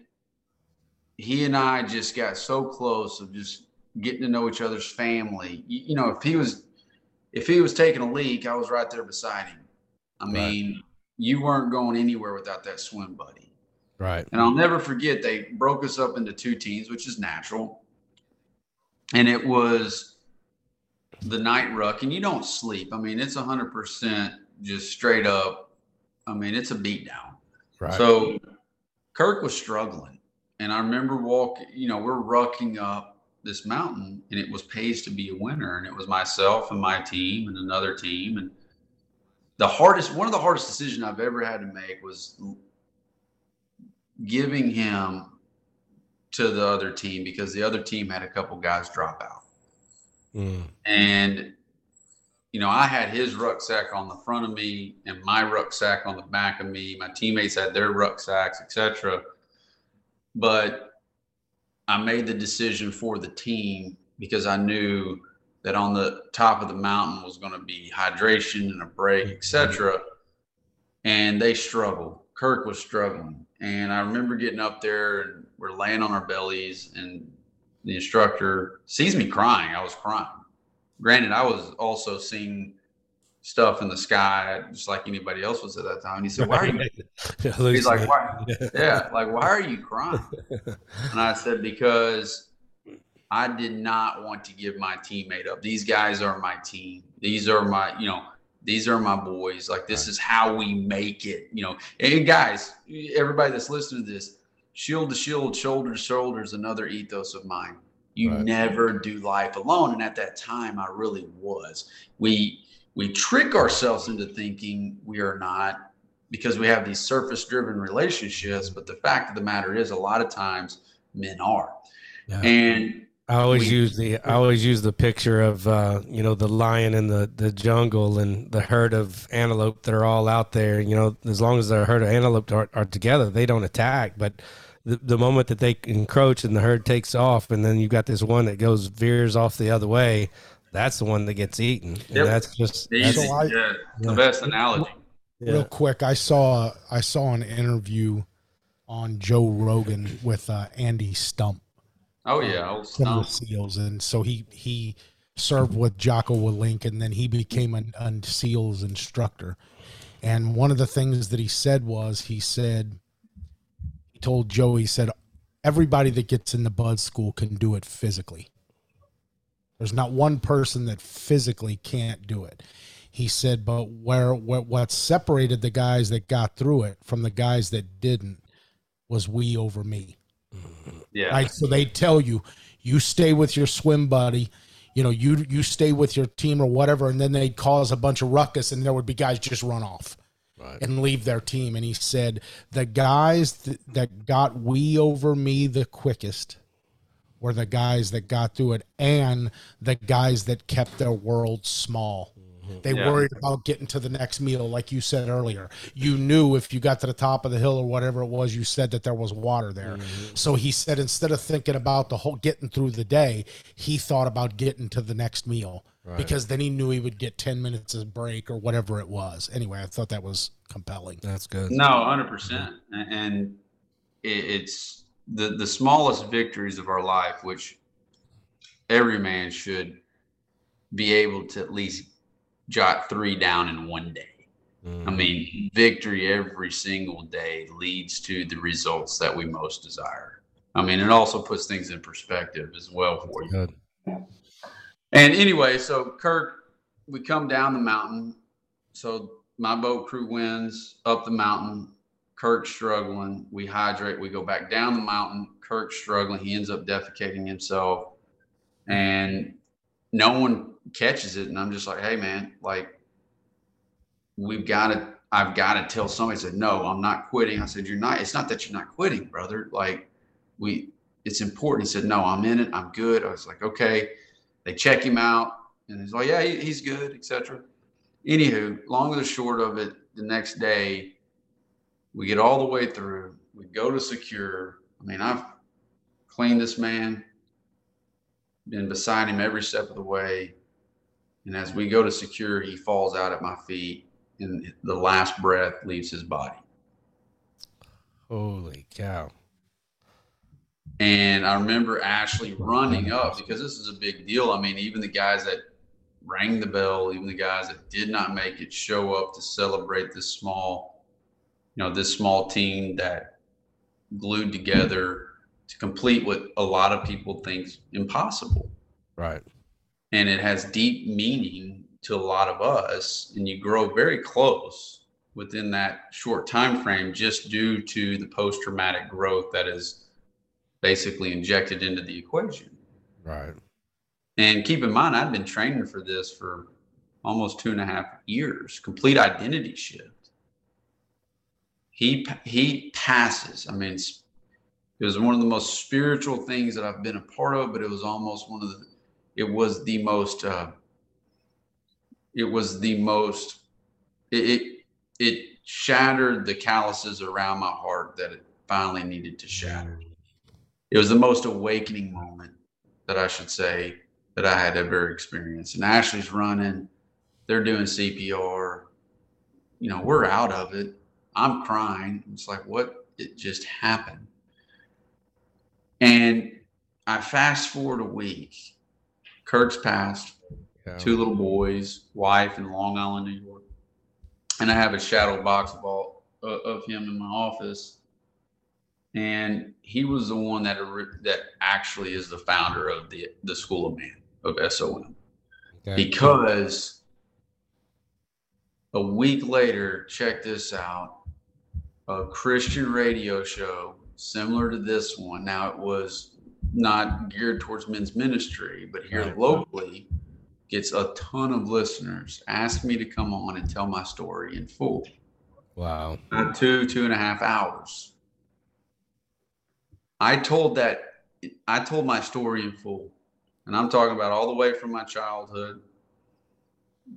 he and I just got so close of just getting to know each other's family. You, you, know, if he was if he was taking a leak, I was right there beside him. I mean, right. you weren't going anywhere without that swim buddy. Right. And I'll never forget they broke us up into two teams, which is natural. And it was the night ruck, and you don't sleep. I mean, it's hundred percent just straight up. I mean, it's a beatdown. Right. So Kirk was struggling and I remember walking, you know, we're rucking up this mountain and it was pays to be a winner. And it was myself and my team and another team. And the hardest, one of the hardest decisions I've ever had to make was giving him to the other team because the other team had a couple guys drop out. Mm. And, you know, I had his rucksack on the front of me and my rucksack on the back of me. My teammates had their rucksacks, etc but I made the decision for the team because I knew that on the top of the mountain was going to be hydration and a break, etc. Mm-hmm. And they struggled. Kirk was struggling, and I remember getting up there and we're laying on our bellies, and the instructor sees me crying. I was crying. Granted, I was also seeing stuff in the sky, just like anybody else was at that time. And he said, "Why are you?" (laughs) he's like, "Why?" yeah, like, "Why are you crying?" (laughs) And I said, "Because I did not want to give my teammate up. These guys are my team. These are my, you know." These are my boys. Like this is how we make it, you know. And guys, everybody that's listening to this, shield to shield, shoulder to shoulder is another ethos of mine. You right. never do life alone. And at that time, I really was. We we trick ourselves into thinking we are not because we have these surface driven relationships but the fact of the matter is a lot of times men are yeah. and I always We- use the I always use the picture of uh, you know the lion in the, the jungle and the herd of antelope that are all out there. You know, as long as the herd of antelope are, are together, they don't attack. But the, the moment that they encroach and the herd takes off, and then you've got this one that goes veers off the other way, that's the one that gets eaten. And Yep. that's just Easy. that's, So I- yeah, the yeah. best analogy. Real quick, I saw I saw an interview on Joe Rogan with uh, Andy Stumpf Oh yeah, old from the stump. SEALs, and so he he served with Jocko Willink, and then he became an, a SEALs instructor. And one of the things that he said was he said he told Joe he said everybody that gets in the Bud School can do it physically. There's not one person that physically can't do it. He said, but where what what separated the guys that got through it from the guys that didn't was we over me. Yeah, Right. So they tell you, you stay with your swim buddy, you know, you you stay with your team or whatever, and then they'd cause a bunch of ruckus and there would be guys just run off and leave their team. And he said the guys th- that got we over me the quickest were the guys that got through it and the guys that kept their world small. They Yeah. worried about getting to the next meal, like you said earlier. You knew if you got to the top of the hill or whatever it was, you said that there was water there. Mm-hmm. So he said instead of thinking about the whole getting through the day, he thought about getting to the next meal because then he knew he would get 10 minutes of break or whatever it was. Anyway, I thought that was compelling. that's good. no, hundred percent, and it's the the smallest victories of our life, which every man should be able to at least jot three down in one day. I mm-hmm. mean, victory every single day leads to the results that we most desire. I mean, it also puts things in perspective as well for you. Good. And anyway, so Kirk, we come down the mountain. So my boat crew wins up the mountain. Kirk's struggling. We hydrate. We go back down the mountain. Kirk's struggling. He ends up defecating himself. And no one catches it. And I'm just like, hey, man, like, we've got to, I've got to tell somebody. I said, no, I'm not quitting. I said, you're not, it's not that you're not quitting, brother. Like, we, it's important. He said, no, I'm in it. I'm good. I was like, okay. They check him out, and he's like, "Yeah, he, he's good, etc." Anywho, long the short of it, the next day, we get all the way through. We go to secure. I mean, I've cleaned this man, been beside him every step of the way, and as we go to secure, he falls out at my feet, and the last breath leaves his body. Holy cow! And I remember Ashley running up because this is a big deal. I mean, even the guys that rang the bell, even the guys that did not make it show up to celebrate this small, you know, this small team that glued together to complete what a lot of people think impossible. Right. And it has deep meaning to a lot of us, and you grow very close within that short time frame just due to the post-traumatic growth that is basically injected into the equation. Right. And keep in mind, I've been training for this for almost two and a half years, complete identity shift. He he passes. I mean, it was one of the most spiritual things that I've been a part of, but it was almost one of the. It was the most. Uh, it was the most. It, it it shattered the calluses around my heart that it finally needed to shatter it was the most awakening moment that I should say that I had ever experienced. And Ashley's running, they're doing CPR. You know, we're out of it. I'm crying. It's like, what? It just happened. And I fast forward a week. Kirk's passed, Yeah. two little boys, wife in Long Island, New York. And I have a shadow box of all uh, of him in my office and he was the one that that actually is the founder of the the School of Man of SOM Okay. because a week later, check this out, a Christian radio show similar to this one. Now it was not geared towards men's ministry, but here Right. locally gets a ton of listeners. Ask me to come on and tell my story in full Wow. uh, two two and a half hours. I told that I told my story in full. And I'm talking about all the way from my childhood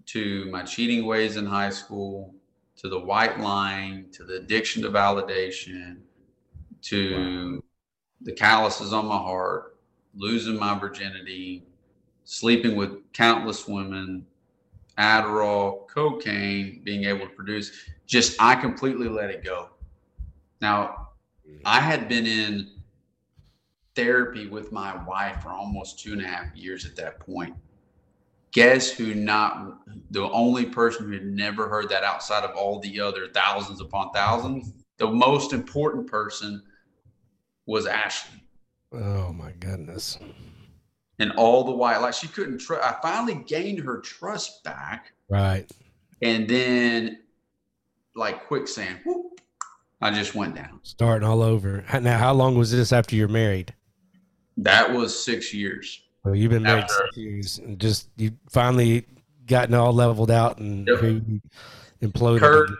to my cheating ways in high school, to the white line, to the addiction to validation, to wow. The calluses on my heart, losing my virginity, sleeping with countless women, Adderall, cocaine, being able to produce. Just, I completely let it go. Now, mm-hmm. I had been in therapy with my wife for almost two and a half years at that point. Guess who not the only person who had never heard that outside of all the other thousands upon thousands? The most important person was Ashley. Oh my goodness. And all the while, like she couldn't trust. I finally gained her trust back. Right. And then, like quicksand, whoop, I just went down. Starting all over. Now, how long was this after you're married? That was six years. Well, you've been married after, six years, and just you finally gotten all leveled out and yep. imploded. Kirk,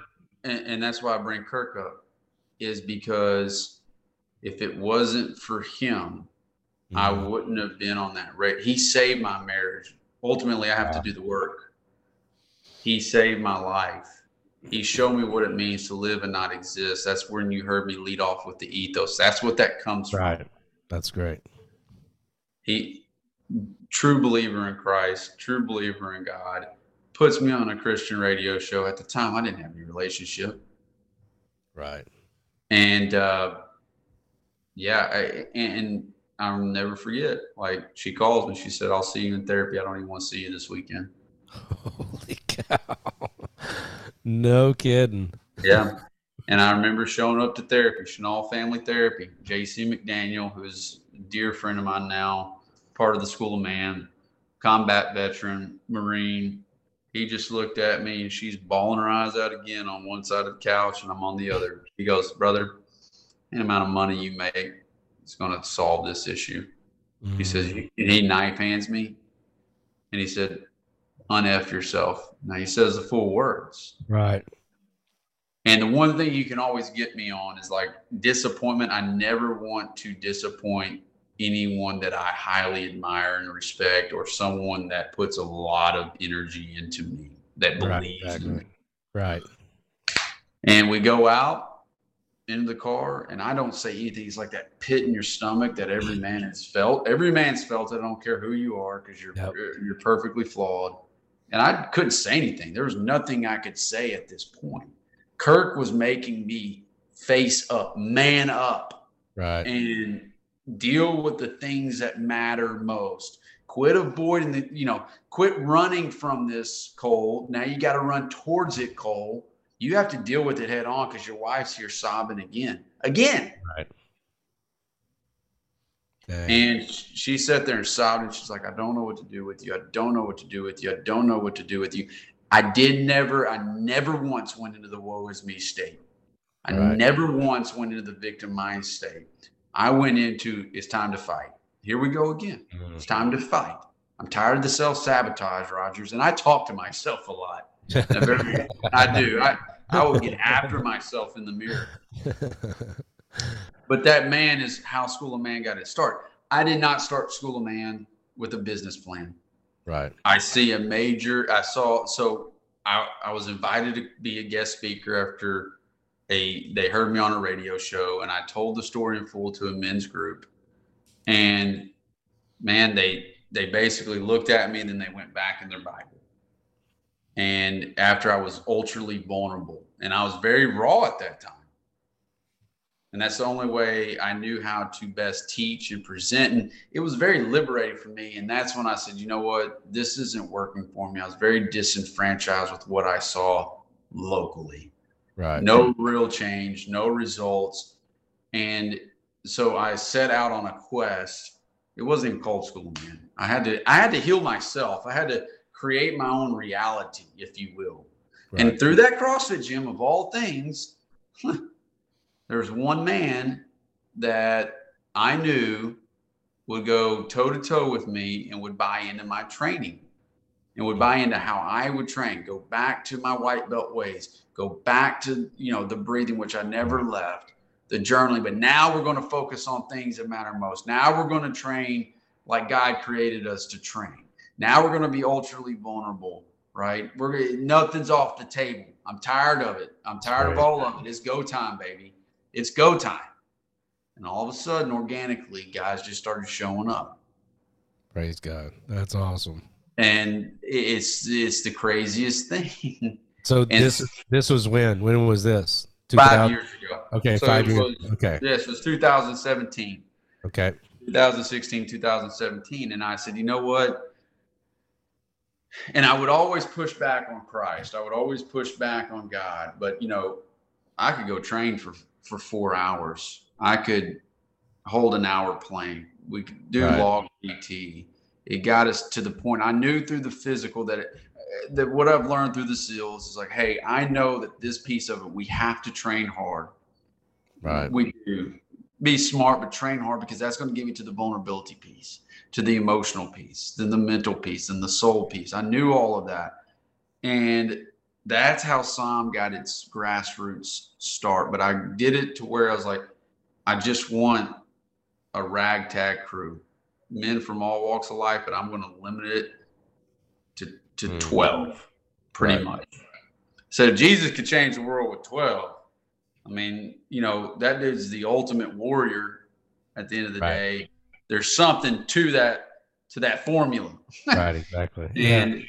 and, and that's why I bring Kirk up, is because if it wasn't for him, mm-hmm. I wouldn't have been on that rate. He saved my marriage. Ultimately, I have wow. to do the work. He saved my life he showed me what it means to live and not exist. That's when you heard me lead off with the ethos. That's what that comes from. Right. That's great. He true believer in Christ, true believer in God, puts me on a Christian radio show. At the time, I didn't have any relationship. Right. And uh yeah, I, and I'll never forget. Like she calls me, she said, I'll see you in therapy. I don't even want to see you this weekend. Holy cow. (laughs) No kidding. Yeah. And I remember showing up to therapy, Chenal Family Therapy. JC McDaniel, who's a dear friend of mine now, part of the School of Man, combat veteran, Marine. He just looked at me and she's bawling her eyes out again on one side of the couch and I'm on the other. He goes, Brother, any amount of money you make is going to solve this issue. Mm-hmm. He says, mm. and he knife hands me and he said, unf yourself. Now he says the full words. Right. And the one thing you can always get me on is like disappointment. I never want to disappoint anyone that I highly admire and respect or someone that puts a lot of energy into me that believes right, exactly. in me. Right. And we go out into the car and I don't say anything. It's like that pit in your stomach that every man has felt. Every man's felt it. I don't care who you are because you're, yep. you're you're perfectly flawed and I couldn't say anything. There was nothing I could say at this point. Kirk was making me face up, man up, right, and deal with the things that matter most. Quit avoiding the, you know, quit running from this Cole. Now you got to run towards it, Cole. You have to deal with it head on because your wife's here sobbing again, again. Right. Dang. And she sat there and sobbed, and she's like, "I don't know what to do with you. I don't know what to do with you. I don't know what to do with you." I did never, I never once went into the woe is me state. I right. never once went into the victim mind state. I went into it's time to fight. Here we go again. Mm-hmm. It's time to fight. I'm tired of the self sabotage, Rogers, and I talk to myself a lot. Very, (laughs) I do. I I will get after myself in the mirror. But that man is how School of Man got its start. I did not start School of Man with a business plan. Right. I see a major. I saw so I, I was invited to be a guest speaker after a they heard me on a radio show and I told the story in full to a men's group. And man, they they basically looked at me and then they went back in their Bible. And after I was ultraly vulnerable and I was very raw at that time. And that's the only way I knew how to best teach and present. And it was very liberating for me. And that's when I said, you know what? This isn't working for me. I was very disenfranchised with what I saw locally. Right. No real change, no results. And so I set out on a quest. It wasn't even called school, man. I had to I had to heal myself. I had to create my own reality, if you will. Right. And through that CrossFit gym of all things, there's one man that I knew would go toe to toe with me and would buy into my training and would buy into how I would train, go back to my white belt ways, go back to, you know, the breathing, which I never left. the journaling, but now we're going to focus on things that matter most. Now we're going to train like God created us to train. Now we're going to be ultraly vulnerable, right? We're nothing's off the table. I'm tired of it. I'm tired of all of it. It's go time, baby. It's go time. And all of a sudden, organically, guys just started showing up. Praise God. That's awesome. And it's it's the craziest (laughs) thing. So and this this was when? When was this? 2000? Five years ago. Okay, so five years. Was, okay. Yes, it was 2017. Okay. 2016, 2017. And I said, you know what? And I would always push back on Christ. I would always push back on God. But you know, I could go train for for four hours. I could hold an hour plane. We could do right. log PT. It got us to the point. I knew through the physical that it, that what I've learned through the SEALs is like, hey, I know that this piece of it we have to train hard. Right. We do be smart, but train hard because that's going to give you to the vulnerability piece, to the emotional piece, then the mental piece, and the soul piece. I knew all of that. And that's how SOM got its grassroots start. But I did it to where I was like, I just want a ragtag crew, men from all walks of life, but I'm going to limit it to, to mm. 12, pretty right. much. So Jesus could change the world with 12 I mean, you know, that is the ultimate warrior at the end of the right. day. There's something to that to that formula. (laughs) right, exactly. and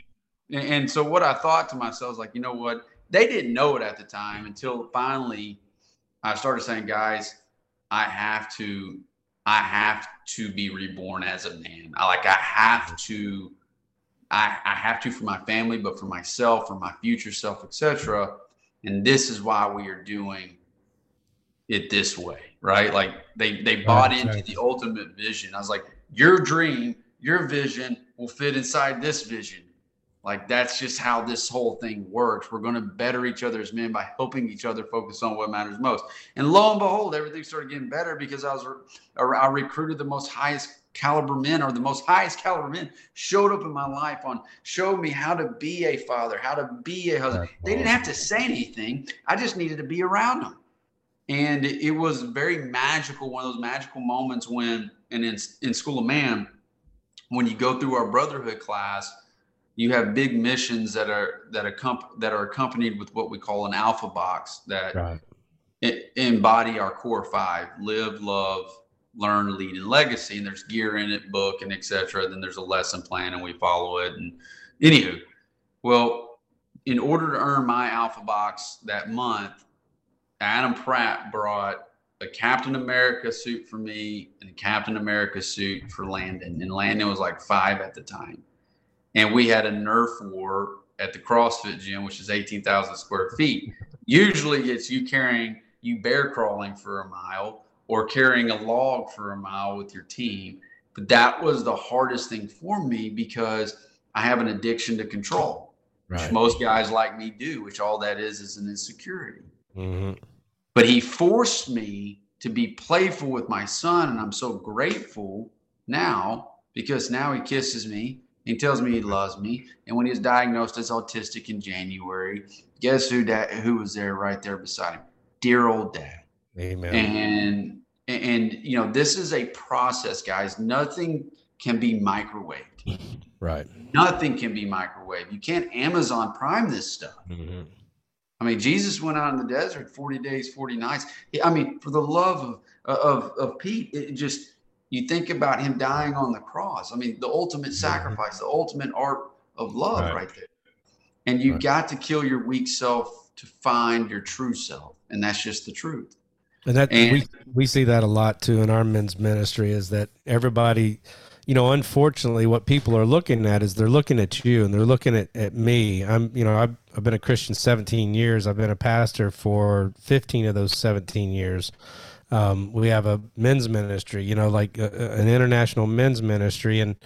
yeah. and so what I thought to myself is like, you know what? They didn't know it at the time until finally I started saying, guys, I have to I have to be reborn as a man. I like I have mm-hmm. to I, I have to for my family, but for myself, for my future self, etc. And this is why we are doing it this way, right? Like they they bought right, into right. the ultimate vision. I was like, your dream, your vision will fit inside this vision. Like that's just how this whole thing works. We're going to better each other as men by helping each other focus on what matters most. And lo and behold, everything started getting better because I was I recruited the most highest caliber men or the most highest caliber men showed up in my life on showed me how to be a father, how to be a husband. They didn't have to say anything. I just needed to be around them and it was very magical one of those magical moments when and in, in school of man when you go through our brotherhood class you have big missions that are that are that are accompanied with what we call an alpha box that right. embody our core five live love learn lead and legacy. And there's gear in it book and etc then there's a lesson plan and we follow it. And anywho well in order to earn my alpha box that month Adam Pratt brought a Captain America suit for me and a Captain America suit for Landon. And Landon was like five at the time. And we had a Nerf war at the CrossFit gym, which is 18,000 square feet. Usually it's you carrying, you bear crawling for a mile or carrying a log for a mile with your team. But that was the hardest thing for me because I have an addiction to control, right. which most guys like me do, which all that is is an insecurity. Mm-hmm. But he forced me to be playful with my son. And I'm so grateful now because now he kisses me. He tells me he loves me. And when he was diagnosed as autistic in January, guess who dad, who was there right there beside him? Dear old dad. Amen. And and you know, this is a process, guys. Nothing can be microwaved. (laughs) Right. Nothing can be microwaved. You can't Amazon Prime this stuff. Mm-hmm. I mean, Jesus went out in the desert 40 days, 40 nights. I mean, for the love of, of, of Pete, it just, you think about him dying on the cross. I mean, the ultimate mm-hmm. sacrifice, the ultimate art of love right, right there. And you right. got to kill your weak self to find your true self. And that's just the truth. And that and, we, we see that a lot too in our men's ministry is that everybody, you know, unfortunately, what people are looking at is they're looking at you and they're looking at, at me. I'm, you know, I've, I've been a Christian 17 years. I've been a pastor for 15 of those 17 years. Um, we have a men's ministry, you know, like a, an international men's ministry, and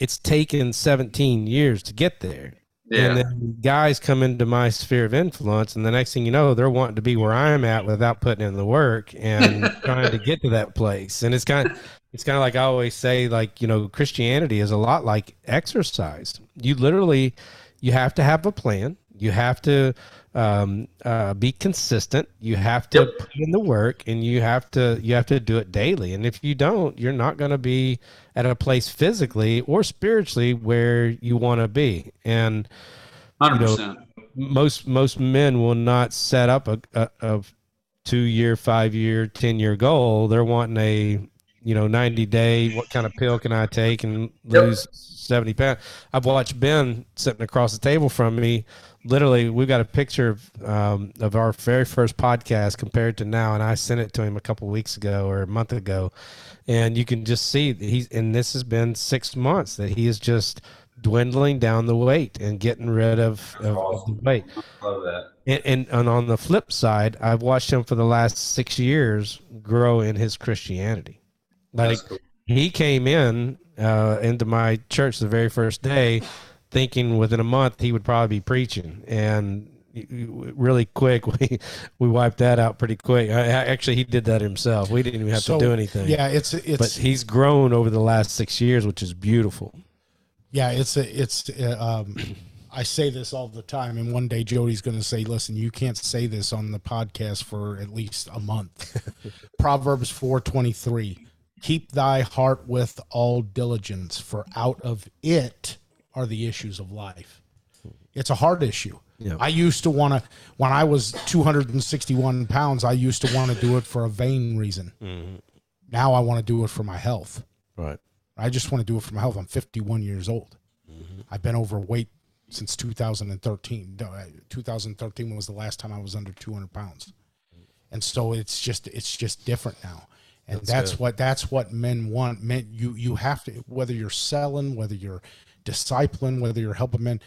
it's taken 17 years to get there. Yeah. And then guys come into my sphere of influence, and the next thing you know, they're wanting to be where I'm at without putting in the work and (laughs) trying to get to that place. And it's kind of it's kind of like I always say, like you know, Christianity is a lot like exercise. You literally you have to have a plan. You have to um, uh, be consistent. You have to Yep. put in the work, and you have to you have to do it daily. And if you don't, you're not going to be at a place physically or spiritually where you want to be. And Hundred know, percent. most most men will not set up a, a, a two year, five year, ten year goal. They're wanting a you know ninety day. (laughs) What kind of pill can I take and Yep. lose seventy pounds? I've watched Ben sitting across the table from me. Literally, we've got a picture of, um, of our very first podcast compared to now, and I sent it to him a couple weeks ago or a month ago, and you can just see that he's and this has been six months that he is just dwindling down the weight and getting rid of, of, of the weight. Love that. And, and and on the flip side, I've watched him for the last six years grow in his Christianity. Like cool. he came in uh, into my church the very first day, thinking within a month he would probably be preaching, and really quick (laughs) we we wiped that out pretty quick. I, actually, he did that himself. We didn't even have So, to do anything. Yeah, it's it's but he's grown over the last six years, which is beautiful. Yeah, it's a, it's. Uh, um, (clears throat) I say this all the time, and one day Jody's going to say, "Listen, you can't say this on the podcast for at least a month." (laughs) Proverbs four twenty three: Keep thy heart with all diligence, for out of it are the issues of life. It's a heart issue. Yeah. I used to want to, when I was 261 pounds, I used to want to do it for a vain reason. Mm-hmm. Now I want to do it for my health. Right. I just want to do it for my health. I'm 51 years old. Mm-hmm. I've been overweight since 2013. Uh, 2013 was the last time I was under 200 pounds, and so it's just it's just different now, and that's, what that's what men want. Men, you you have to whether you're selling, whether you're discipling, whether you're helping men.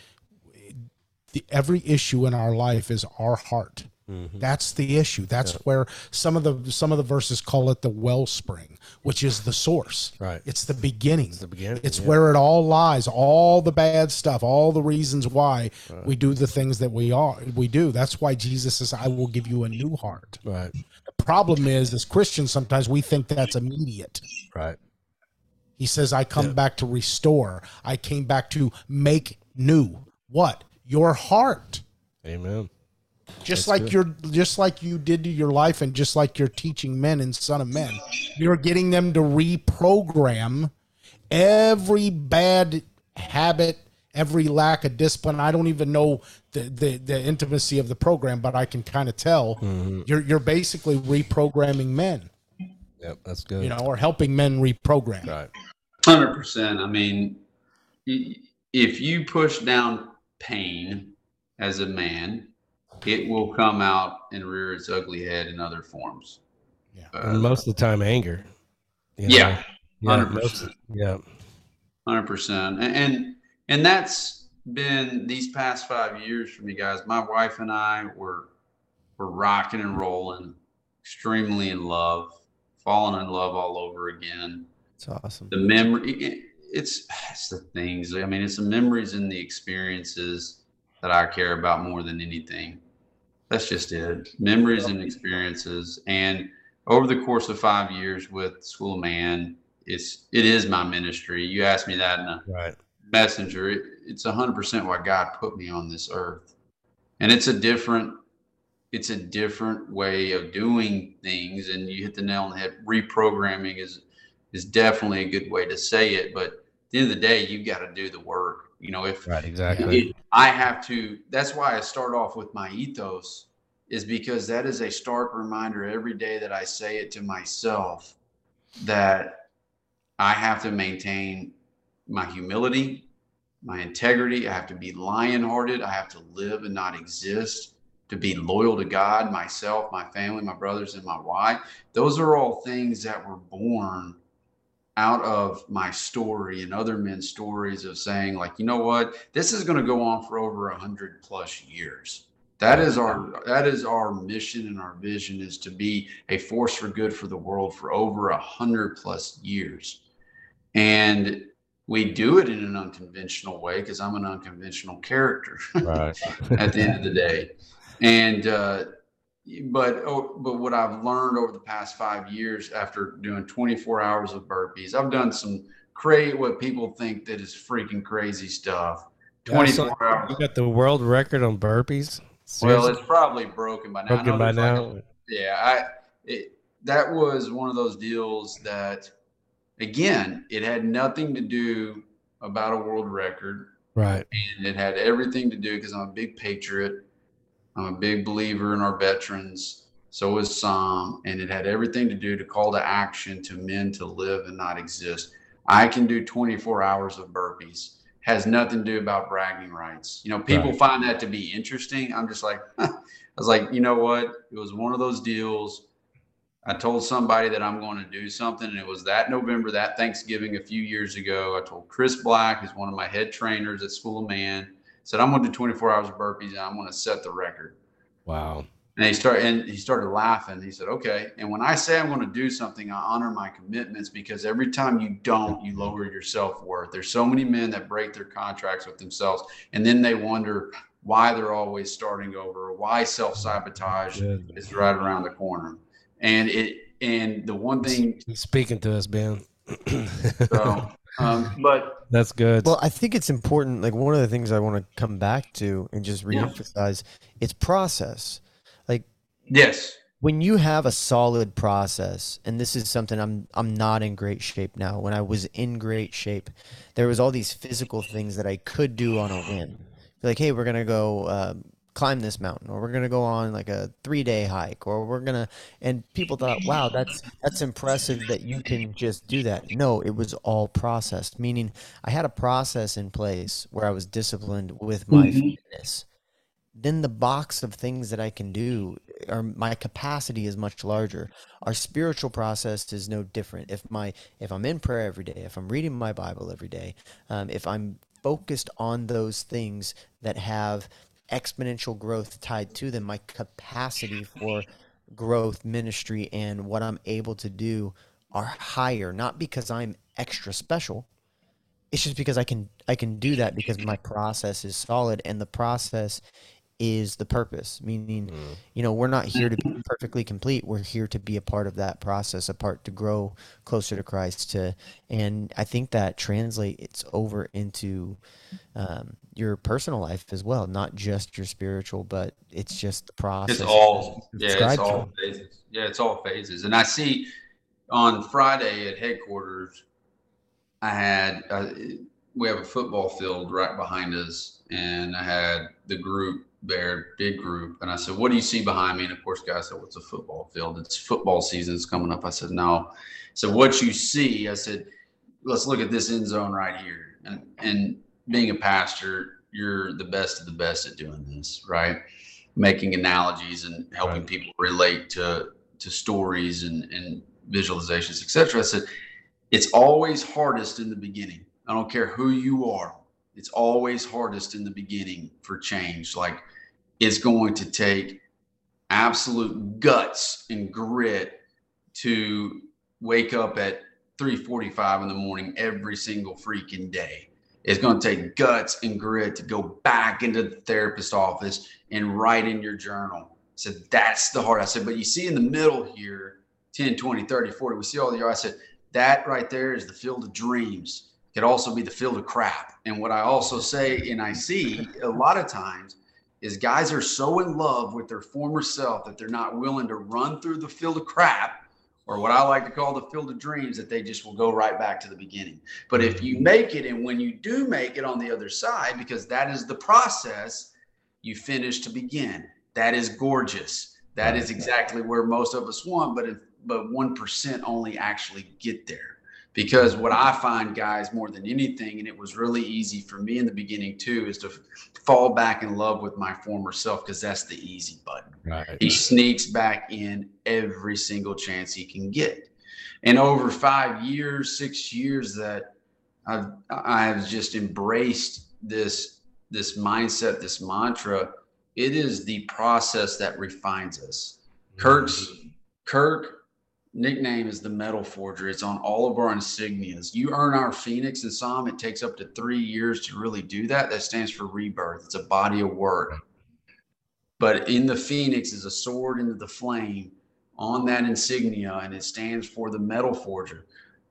The, every issue in our life is our heart. Mm-hmm. That's the issue. That's where some of the some of the verses call it the wellspring, which is the source. Right. It's the beginning. the beginning, It's yeah. where it all lies. All the bad stuff. All the reasons why we do the things that we are. We do. That's why Jesus says, "I will give you a new heart." Right. Problem is, as Christians, sometimes we think that's immediate. Right. He says, I come back to restore. I came back to make new. What? Your heart. Amen. Just like you're just like you did to your life and just like you're teaching men and son of men. You're getting them to reprogram every bad habit, every lack of discipline. I don't even know the the, the intimacy of the program, but I can kind of tell mm-hmm. you're you're basically reprogramming men, Yep. That's good. you know, or helping men reprogram. Right. Hundred percent. I mean, if you push down pain as a man, it will come out and rear its ugly head in other forms. Yeah. Uh, and most of the time, anger. you know? Yeah, Yeah. hundred percent. Yeah. Hundred percent. And and that's been these past five years for me, guys. My wife and I were were rocking and rolling, extremely in love, falling in love all over again. It's awesome. the memory it- it's it's the things i mean it's the memories and the experiences that i care about more than anything that's just it memories and experiences and over the course of five years with school of man it's it is my ministry you asked me that in a Right. Messenger it, it's 100% why god put me on this earth and it's a different it's a different way of doing things and you hit the nail on the head reprogramming is is definitely a good way to say it but at the end of the day you've got to do the work you know if Right. Exactly. I have to. That's why I start off with my ethos, is because that is a stark reminder every day that I say it to myself that I have to maintain my humility, my integrity. I have to be lion hearted. I have to live and not exist, to be loyal to God, myself, my family, my brothers, and my wife. Those are all things that were born out of my story and other men's stories of saying like you know what this is going to go on for over a hundred plus years that is our that is our mission and our vision is to be a force for good for the world for over a hundred plus years and we do it in an unconventional way because i'm an unconventional character (laughs) right. at the end of the day. And uh, but oh, but what I've learned over the past five years after doing 24 hours of burpees, I've done some crazy what people think that is freaking crazy stuff. 24 hours. You got the world record on burpees. Well, it's probably broken by now. Broken by there's like a- yeah, I it, that was one of those deals that, again, it had nothing to do about a world record, Right. and it had everything to do because I'm a big patriot. I'm a big believer in our veterans. So is Sam, and it had everything to do to call to action to men to live and not exist. I can do 24 hours of burpees. Has nothing to do about bragging rights. You know, people Right. find that to be interesting. I'm just like, (laughs) I was like, you know what? It was one of those deals. I told somebody that I'm going to do something, and it was that November, that Thanksgiving a few years ago. I told Chris Black, who's one of my head trainers at School of Man, said I'm going to do 24 hours of burpees, and I'm going to set the record. Wow. And he started and he started laughing. He said, "Okay." And when I say I'm going to do something, I honor my commitments because every time you don't, you lower your self worth. There's so many men that break their contracts with themselves, and then they wonder why they're always starting over, why self sabotage is right around the corner. And it and the one thing, He's speaking to us, Ben. (laughs) so, um, but (laughs) That's good. Well, I think it's important. Like one of the things I want to come back to and just Yeah. reemphasize, it's process. Like yes, when you have a solid process, and this is something I'm I'm not in great shape now. When I was in great shape, there was all these physical things that I could do on a whim. Like, hey, we're gonna go um, climb this mountain, or we're gonna go on like a three day hike, or we're gonna. And people thought, wow, that's that's impressive that you can just do that. No, it was all processed. Meaning, I had a process in place where I was disciplined with my fitness then the box of things that I can do or my capacity is much larger. Our spiritual process is no different. If my if I'm in prayer every day, if I'm reading my Bible every day, um, if I'm focused on those things that have exponential growth tied to them, my capacity for growth, ministry, and what I'm able to do are higher. Not because I'm extra special, it's just because I can I can do that because my process is solid and the process is the purpose meaning you know we're not here to be perfectly complete we're here to be a part of that process a part to grow closer to Christ to and I think that translates over into um, your personal life as well not just your spiritual but it's just the process It's all yeah, it's Subscribe to all phases. Yeah, it's all phases. And I see on Friday at headquarters, I had uh, we have a football field right behind us, and I had the group there, big group, and I said, "What do you see behind me?" And of course, guys said, "What's a football field? It's football season's coming up." I said, "No." So what you see, I said, "Let's look at this end zone right here." And and being a pastor, you're the best of the best at doing this, right? Making analogies and helping Right. people relate to to stories and and visualizations, etc. I said, it's always hardest in the beginning. I don't care who you are. It's always hardest in the beginning for change. Like it's going to take absolute guts and grit to wake up at 3:45 in the morning every single freaking day. It's going to take guts and grit to go back into the therapist office and write in your journal. Said that's the hard. I said, but you see in the middle here, 10, 20, 30, 40, we see all the I said that right there is the field of dreams. It could also be the field of crap. And what I also say and I see a lot of times is guys are so in love with their former self that they're not willing to run through the field of crap or what I like to call the field of dreams that they just will go right back to the beginning. But if you make it and when you do make it on the other side because that is the process, you finish to begin. That is gorgeous. That is exactly where most of us want, but if, but 1% only actually get there because what I find, guys, more than anything, and it was really easy for me in the beginning too, is to fall back in love with my former self because that's the easy button. Right. He sneaks back in every single chance he can get. And over five years, six years that I've I have just embraced this this mindset, this mantra. It is the process that refines us. Kirk's mm-hmm. Kirk nickname is the metal forger. It's on all of our insignias. You earn our Phoenix and SOM. It takes up to three years to really do that. That stands for rebirth. It's a body of work. But in the Phoenix is a sword into the flame on that insignia, and it stands for the metal forger.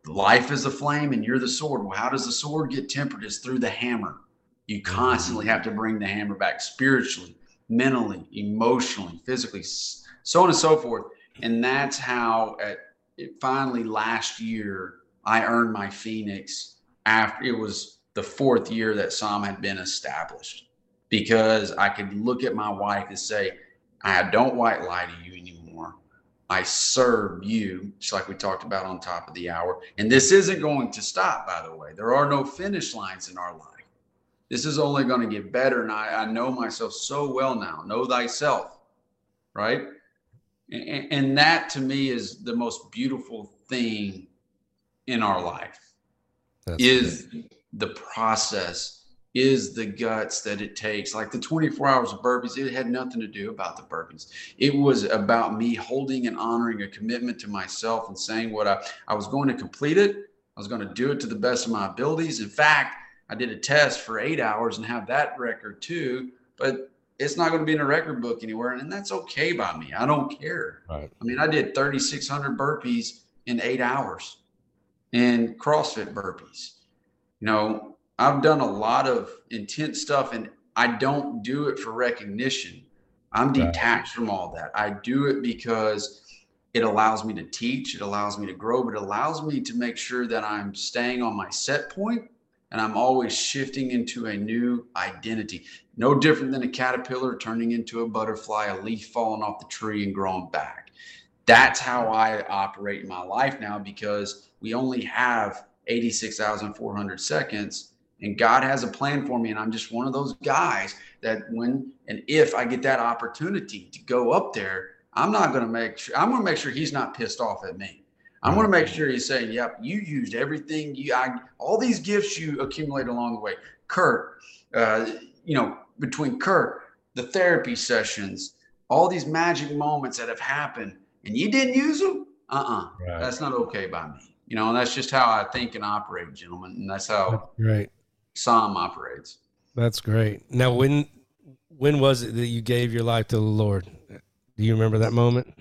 Life is the flame, and you're the sword. Well, how does the sword get tempered? It's through the hammer. You mm-hmm. constantly have to bring the hammer back spiritually, mentally, emotionally, physically, so on and so forth. And that's how at it finally last year I earned my Phoenix after it was the fourth year that SOM had been established because I could look at my wife and say, I don't white lie to you anymore. I serve you, just like we talked about on top of the hour. And this isn't going to stop, by the way. There are no finish lines in our life. This is only going to get better. And I, I know myself so well now. Know thyself, right? And, and that to me is the most beautiful thing in our life That's is good. the process is the guts that it takes. Like the 24 hours of burpees, it had nothing to do about the burpees. It was about me holding and honoring a commitment to myself and saying what I, I was going to complete it. I was going to do it to the best of my abilities. In fact, I did a test for eight hours and have that record too, but it's not going to be in a record book anywhere. And that's okay by me. I don't care. Right. I mean, I did 3,600 burpees in eight hours and CrossFit burpees. You know, I've done a lot of intense stuff and I don't do it for recognition. I'm detached from all that. I do it because it allows me to teach, it allows me to grow, but it allows me to make sure that I'm staying on my set point and I'm always shifting into a new identity. No different than a caterpillar turning into a butterfly, a leaf falling off the tree and growing back. That's how I operate in my life now because we only have 86,400 seconds and God has a plan for me. And I'm just one of those guys that when and if I get that opportunity to go up there, I'm not going to make sure, I'm going to make sure he's not pissed off at me. I'm going to make sure he's saying, "Yep, you used everything you, I, all these gifts you accumulated along the way." Kurt, uh, you know, between Kurt, the therapy sessions, all these magic moments that have happened, and you didn't use them. Uh-uh, right. that's not okay by me. You know, and that's just how I think and operate, gentlemen, and that's how right SOM operates. That's great. Now, when when was it that you gave your life to the Lord? Do you remember that moment?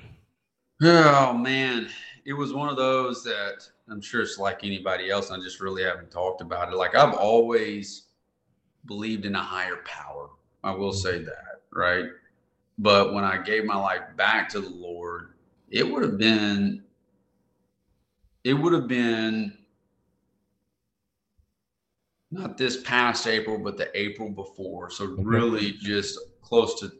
Oh man, it was one of those that I'm sure it's like anybody else. I just really haven't talked about it. Like I've always believed in a higher power. I will mm-hmm. say that, right? But when I gave my life back to the Lord, it would have been, it would have been not this past April, but the April before. So mm-hmm. really just close to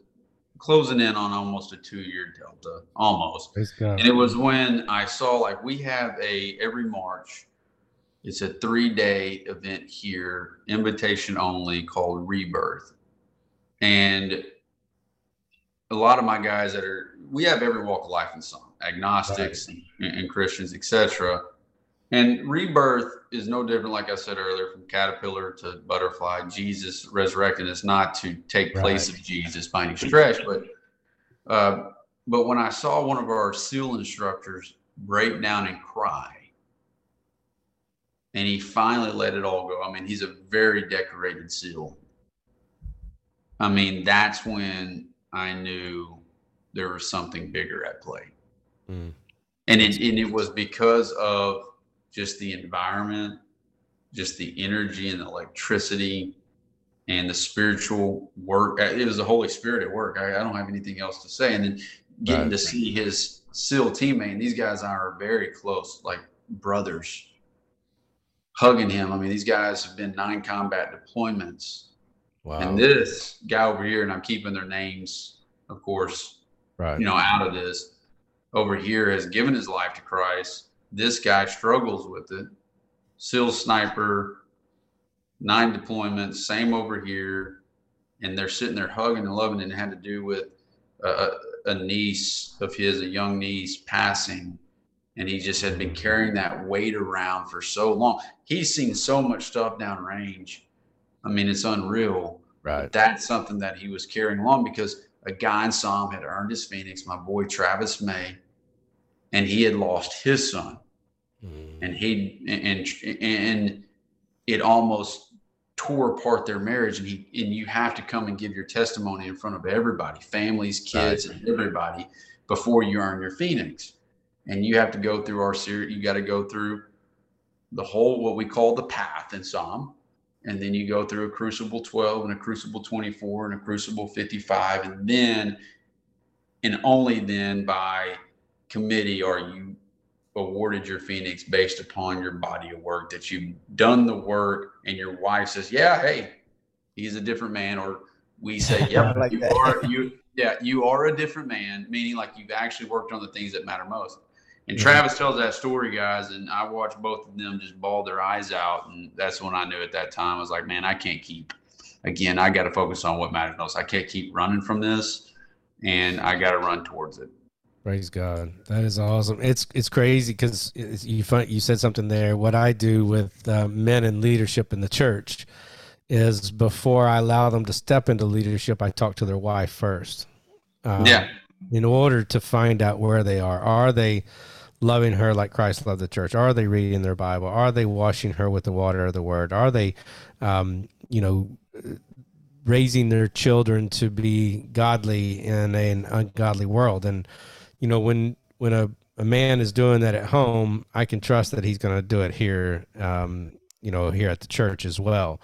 closing in on almost a two year delta, almost. And it was when I saw like we have a every March, it's a three day event here, invitation only, called Rebirth. And a lot of my guys that are we have every walk of life in some agnostics right. and, and Christians, etc. And rebirth is no different, like I said earlier, from caterpillar to butterfly. Jesus resurrecting is not to take place right. of Jesus by any stretch, but uh, but when I saw one of our SEAL instructors break down and cry, and he finally let it all go. I mean, he's a very decorated SEAL. I mean, that's when I knew there was something bigger at play. Mm. And it and it was because of just the environment, just the energy and the electricity and the spiritual work. Uh, it was the Holy Spirit at work. I, I don't have anything else to say. And then getting right. to see his SEAL teammate, these guys are very close, like brothers, hugging him. I mean, these guys have been nine combat deployments. Wow. And this guy over here, and I'm keeping their names, of course, right. you know, out of this, over here has given his life to Christ this guy struggles with it. SEAL sniper, nine deployments, same over here. And they're sitting there hugging and loving, and it had to do with a, a niece of his, a young niece passing. And he just had been carrying that weight around for so long. He's seen so much stuff downrange. I mean, it's unreal. Right. That's something that he was carrying along because a guy in SOM had earned his Phoenix, my boy Travis May, and he had lost his son and he and and it almost tore apart their marriage. And he and you have to come and give your testimony in front of everybody families kids right. and everybody before you earn your phoenix. And you have to go through our series you got to go through the whole what we call the path in SOM. And then you go through a crucible 12 and a crucible 24 and a crucible 55 and then and only then by committee are you awarded your phoenix based upon your body of work that you've done the work and your wife says yeah hey he's a different man or we say (laughs) yep like you that. are (laughs) you yeah you are a different man meaning like you've actually worked on the things that matter most and mm-hmm. Travis tells that story, guys, and I watched both of them just bawl their eyes out. And that's when I knew at that time I was like, man, I can't keep. Again, I got to focus on what matters most. I can't keep running from this, and I got to run towards it. Praise God, that is awesome. It's it's crazy because you find, you said something there. What I do with uh, men in leadership in the church is before I allow them to step into leadership, I talk to their wife first. Um, yeah. In order to find out where they are, are they loving her like Christ loved the church? Are they reading their Bible? Are they washing her with the water of the Word? Are they, um, you know, raising their children to be godly in an ungodly world? And you know, when when a, a man is doing that at home, I can trust that he's going to do it here, um, you know, here at the church as well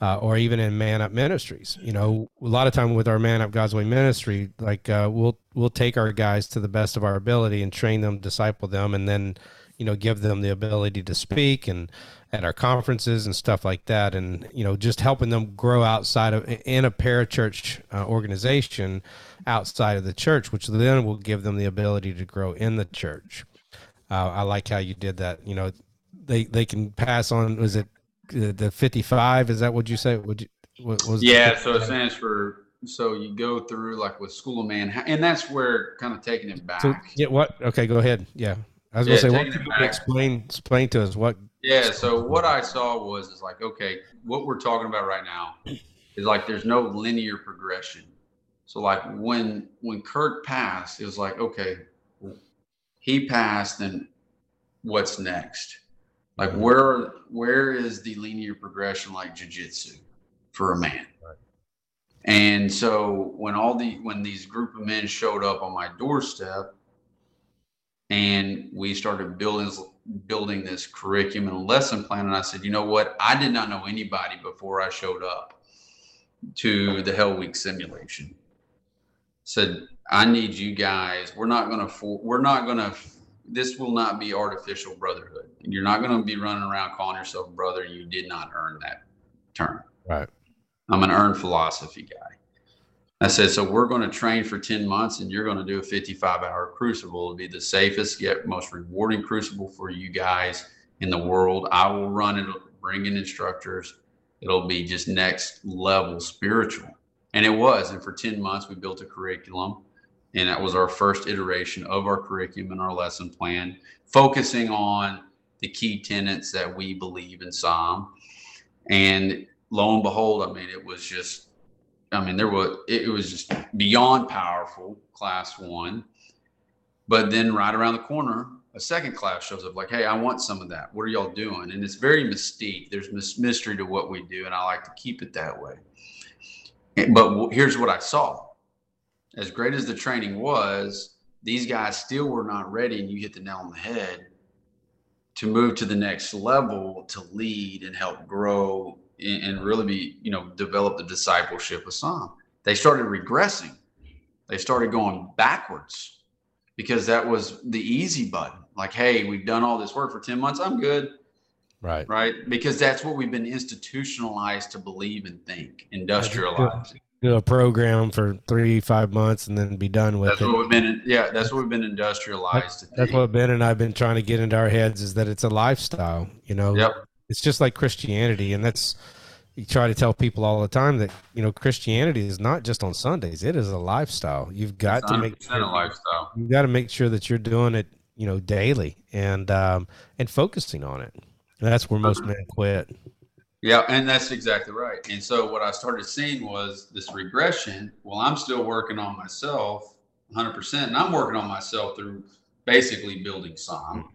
uh, or even in Man Up Ministries. You know, a lot of time with our Man Up God's Way ministry, like uh, we'll we'll take our guys to the best of our ability and train them, disciple them, and then you know give them the ability to speak and at our conferences and stuff like that, and you know just helping them grow outside of in a parachurch uh, organization outside of the church, which then will give them the ability to grow in the church. Uh, I like how you did that. You know, they they can pass on. Was it the 55 is that what you say would you what was yeah so it stands for so you go through like with school of man and that's where kind of taking it back. so, yeah what okay go ahead. Yeah. I was yeah, gonna say what explain explain to us what yeah so what i saw was is like okay what we're talking about right now is like there's no linear progression so like when when kirk passed it was like okay he passed and what's next like mm-hmm. where where is the linear progression like jujitsu for a man? And so when all the when these group of men showed up on my doorstep and we started building building this curriculum and lesson plan and I said, you know what? I did not know anybody before I showed up to the Hell Week simulation. Said, I need you guys. We're not gonna for, we're not gonna this will not be artificial brotherhood. You're not going to be running around calling yourself brother. You did not earn that term. Right. I'm an earned philosophy guy. I said, so we're going to train for 10 months and you're going to do a 55 hour crucible. It'll be the safest, yet most rewarding crucible for you guys in the world. I will run it, bring in instructors. It'll be just next level spiritual. And it was. And for 10 months, we built a curriculum and that was our first iteration of our curriculum and our lesson plan, focusing on the key tenets that we believe in SOM. And lo and behold, I mean, it was just, I mean, there was, it was just beyond powerful, class one. But then right around the corner, a second class shows up like, hey, I want some of that. What are y'all doing? And it's very mystique. There's mystery to what we do, and I like to keep it that way. But here's what I saw as great as the training was, these guys still were not ready. And you hit the nail on the head to move to the next level to lead and help grow and, really be, you know, develop the discipleship of some. They started regressing. They started going backwards because that was the easy button. Like, hey, we've done all this work for 10 months. I'm good. Right. Right. Because that's what we've been institutionalized to believe and think, industrialized do a program for three five months and then be done with that's it. What we've been, yeah, that's what we've been industrialized. That's, that's what Ben and I've been trying to get into our heads is that it's a lifestyle. You know, yep. it's just like Christianity, and that's you try to tell people all the time that you know Christianity is not just on Sundays; it is a lifestyle. You've got to make sure, a lifestyle. You've got to make sure that you're doing it, you know, daily and um, and focusing on it. That's where most men quit. Yeah, and that's exactly right. And so what I started seeing was this regression. Well, I'm still working on myself 100%, and I'm working on myself through basically building some. Hmm.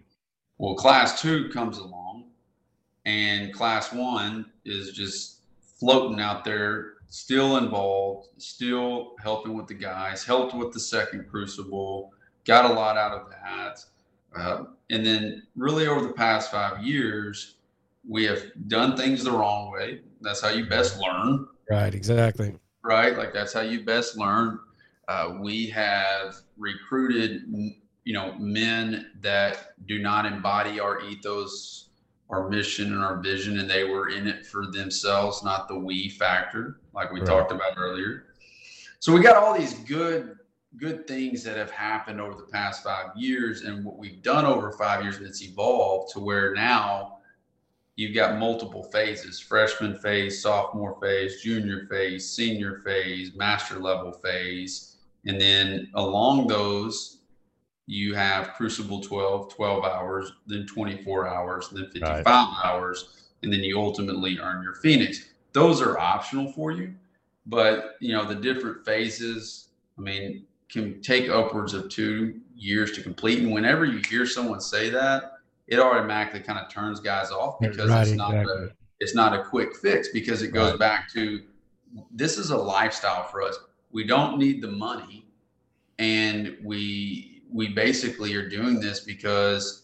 Well, class two comes along, and class one is just floating out there, still involved, still helping with the guys, helped with the second crucible, got a lot out of that. Uh, and then, really, over the past five years, we have done things the wrong way. That's how you best learn. Right, exactly. Right, like that's how you best learn. Uh, we have recruited, you know, men that do not embody our ethos, our mission, and our vision, and they were in it for themselves, not the we factor, like we Right. talked about earlier. So we got all these good, good things that have happened over the past five years, and what we've done over five years, and it's evolved to where now you've got multiple phases freshman phase sophomore phase junior phase senior phase master level phase. And then along those you have crucible 12 12 hours then 24 hours then 55 hours and then you ultimately earn your phoenix. Those are optional for you but you know the different phases i mean can take upwards of two years to complete and whenever you hear someone say that it automatically kind of turns guys off because Right, it's not a, it's not a quick fix because it goes Right. back to this is a lifestyle for us. We don't need the money, and we we basically are doing this because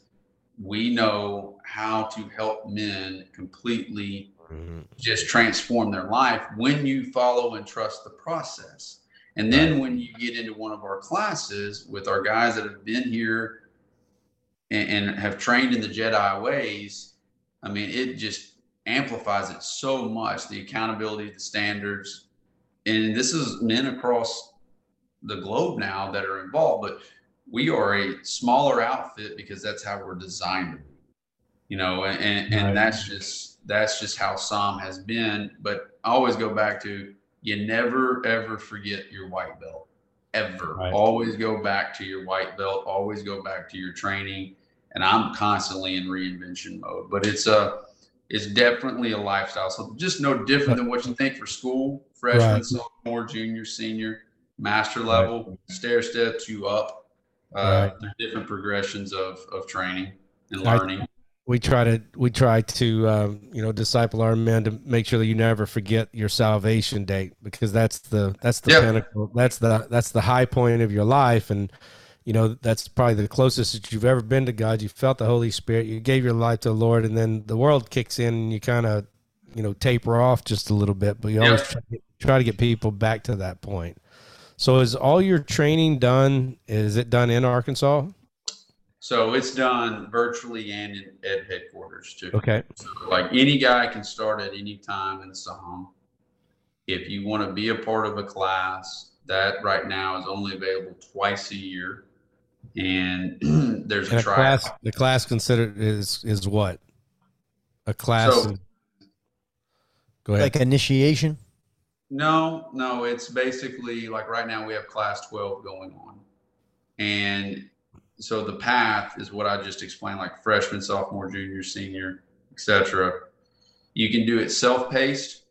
we know how to help men completely Mhm. just transform their life when you follow and trust the process. And then when you get into one of our classes with our guys that have been here and, and have trained in the Jedi ways, I mean, it just amplifies it so much the accountability, the standards. And this is men across the globe now that are involved, but we are a smaller outfit because that's how we're designed to be, you know, and, and Right. that's just, that's just how SOM has been. But I always go back to you never ever forget your white belt ever. Right. Always go back to your white belt, always go back to your training. And I'm constantly in reinvention mode, but it's a, it's definitely a lifestyle. So just no different than what you think for school, freshman, Right. sophomore, junior, senior, master level, stair steps you up. Uh, There's different progressions of, of training and I- learning. We try to we try to um, you know disciple our men to make sure that you never forget your salvation date because that's the that's the Yeah. pinnacle that's the that's the high point of your life. And you know that's probably the closest that you've ever been to God. You felt the Holy Spirit you gave your life to the Lord and then the world kicks in and you kind of you know taper off just a little bit but you always try, to get, try to get people back to that point. So is all your training done is it done in Arkansas So it's done virtually and in ed headquarters too. okay like any guy can start at any time in SOM. If you want to be a part of a class, that right now is only available twice a year, and (clears throat) there's And a a trial. class, the class considered is is what? A class. So- is- go ahead. Like initiation. No, no, it's basically like right now we have class 12 going on. And so the path is what I just explained, like freshman, sophomore, junior, senior, etc. You can do it self-paced.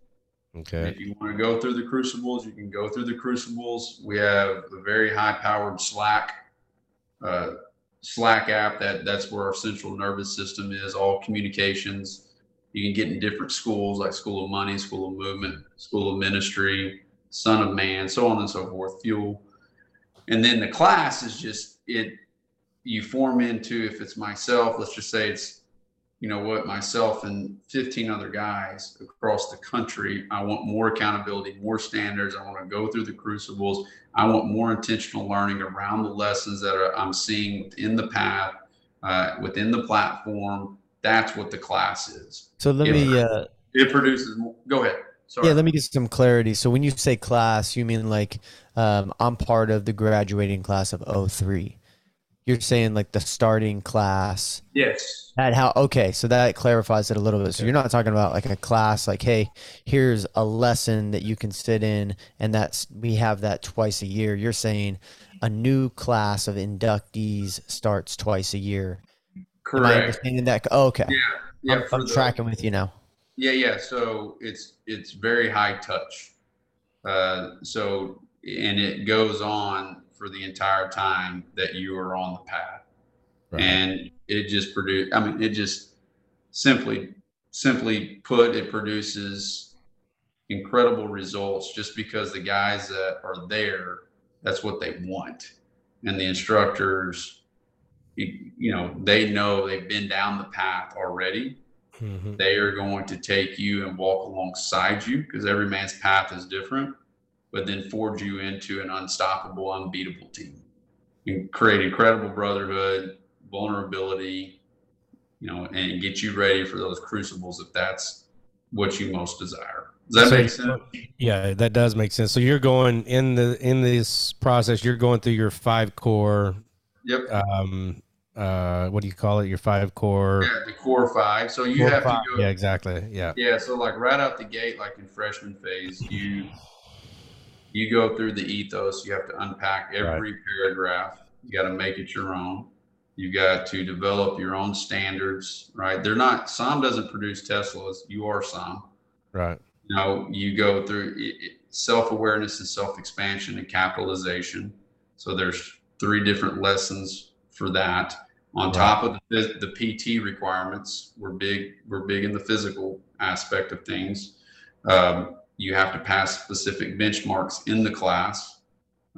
okay. If you want to go through the crucibles, you can go through the crucibles. We have a very high-powered Slack uh, Slack app that that's where our central nervous system is. All communications. You can get in different schools like School of Money, School of Movement, School of Ministry, Son of Man, so on and so forth. Fuel, and then the class is just it. You form into if it's myself. Let's just say it's you know what, myself and 15 other guys across the country. I want more accountability, more standards. I want to go through the crucibles. I want more intentional learning around the lessons that are, I'm seeing within the path, uh, within the platform. That's what the class is. So let Yeah. me uh, It produces. More, go ahead. Sorry. yeah, let me get some clarity. So when you say class, you mean like um, I'm part of the graduating class of 03. You're saying like the starting class. yes. That how okay, so that clarifies it a little bit. So you're not talking about like a class like, hey, here's a lesson that you can sit in and that's we have that twice a year. You're saying a new class of inductees starts twice a year. Am I Correct. understanding that? Oh, okay. Yeah. I'm, I'm the- tracking with you now. Yeah, yeah. So it's it's very high touch. Uh, so and it goes on for the entire time that you are on the path, Right. and it just produce. I mean, it just simply simply put, it produces incredible results just because the guys that are there, that's what they want, and the instructors, you, you know, they know they've been down the path already Mhm. They are going to take you and walk alongside you because every man's path is different, but then forge you into an unstoppable, unbeatable team and create incredible brotherhood, vulnerability, you know, and get you ready for those crucibles if that's what you most desire. Does that So- make sense? Yeah, that does make sense. So you're going in the in this process. You're going through your five core. Yep. Um. Uh. What do you call it? Your five core. Yeah, the core five. So you have five. to go. Yeah. Exactly. Yeah. Yeah, so like right out the gate, like in freshman phase, you you go through the ethos. You have to unpack every paragraph. You got to make it your own. You got to develop your own standards. Right? They're not. SOM doesn't produce Teslas. You are SOM. Right. You know, you go through it- self-awareness and self-expansion and capitalization. So there's three different lessons for that. On Right. top of the, the PT requirements, we're big. We're big in the physical aspect of things. Um, you have to pass specific benchmarks in the class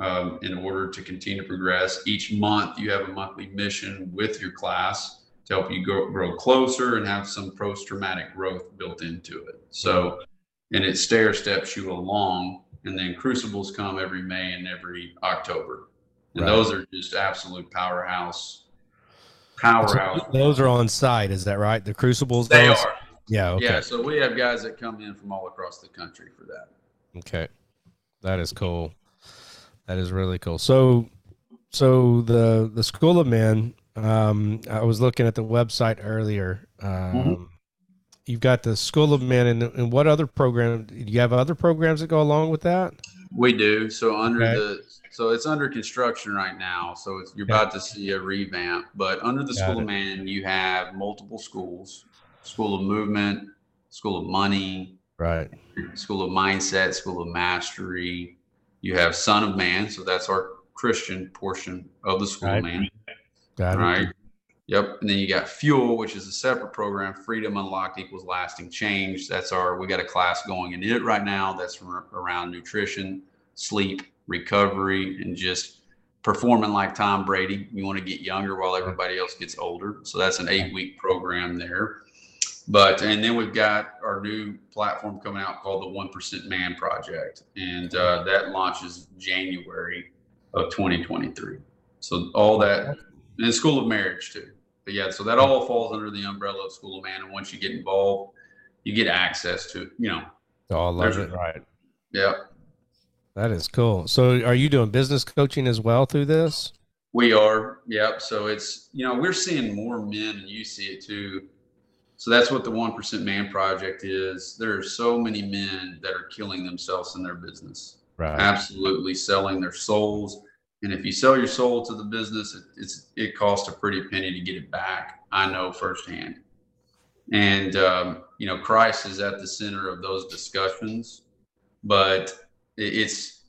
um, in order to continue to progress. Each month, you have a monthly mission with your class to help you go, grow closer and have some post-traumatic growth built into it. So, and it stair steps you along. And then crucibles come every May and every October, and Right. those are just absolute powerhouse. Powerhouse. So those are on site. Is that right? The crucibles. They are. Yeah. Okay. Yeah. So we have guys that come in from all across the country for that. Okay. That is cool. That is really cool. So so the the School of Men, um, I was looking at the website earlier. Um, You've got the School of Men, and, and what other program? Do you have other programs that go along with that? We do. So under Okay. the so it's under construction right now. So it's, you're Okay. about to see a revamp. But under the Got School it. of Man, you have multiple schools: School of Movement, School of Money, Right. School of Mindset, School of Mastery. You have Son of Man. So that's our Christian portion of the School Right. of Man. Got it. Right. Yep. And then you got Fuel, which is a separate program. Freedom Unlocked equals lasting change. That's our, we got a class going in it right now that's ar- around nutrition, sleep, recovery, and just performing like Tom Brady. You want to get younger while everybody else gets older. So that's an eight week program there. But, and then we've got our new platform coming out called the 1% Man Project. And uh, that launches January of 2023. So all that, and School of Marriage too. But yeah, so that all falls under the umbrella of School of Man. And once you get involved, you get access to, you know, Oh, I love it. Right. yeah, That is cool. So, are you doing business coaching as well through this? we are. Yep. So it's, you know, we're seeing more men and you see it too. So that's what the 1% Man Project is. There are so many men that are killing themselves in their business. Right. absolutely selling their souls. And if you sell your soul to the business, it, it's it costs a pretty penny to get it back. I know firsthand. And um, you know, Christ is at the center of those discussions, but it, it's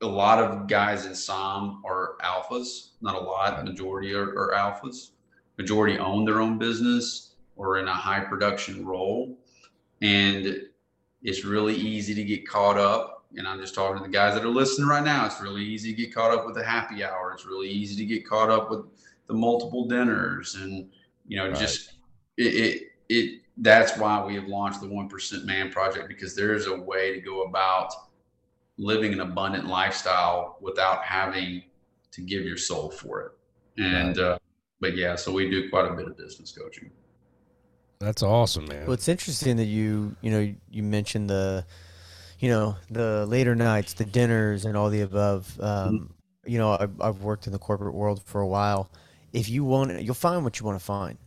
a lot of guys in SOM are alphas. Not a lot. Majority are, are alphas. Majority own their own business or in a high production role, and it's really easy to get caught up and I'm just talking to the guys that are listening right now. It's really easy to get caught up with the happy hour. It's really easy to get caught up with the multiple dinners, and you know, Right. just it, it it. That's why we have launched the One Percent Man Project because there is a way to go about living an abundant lifestyle without having to give your soul for it. And uh, but yeah, so we do quite a bit of business coaching. That's awesome, man. Well, it's interesting that you you know you mentioned the you know the later nights, the dinners, and all the above. Um, you know, I've, I've worked in the corporate world for a while. If you want, you'll find what you want to find.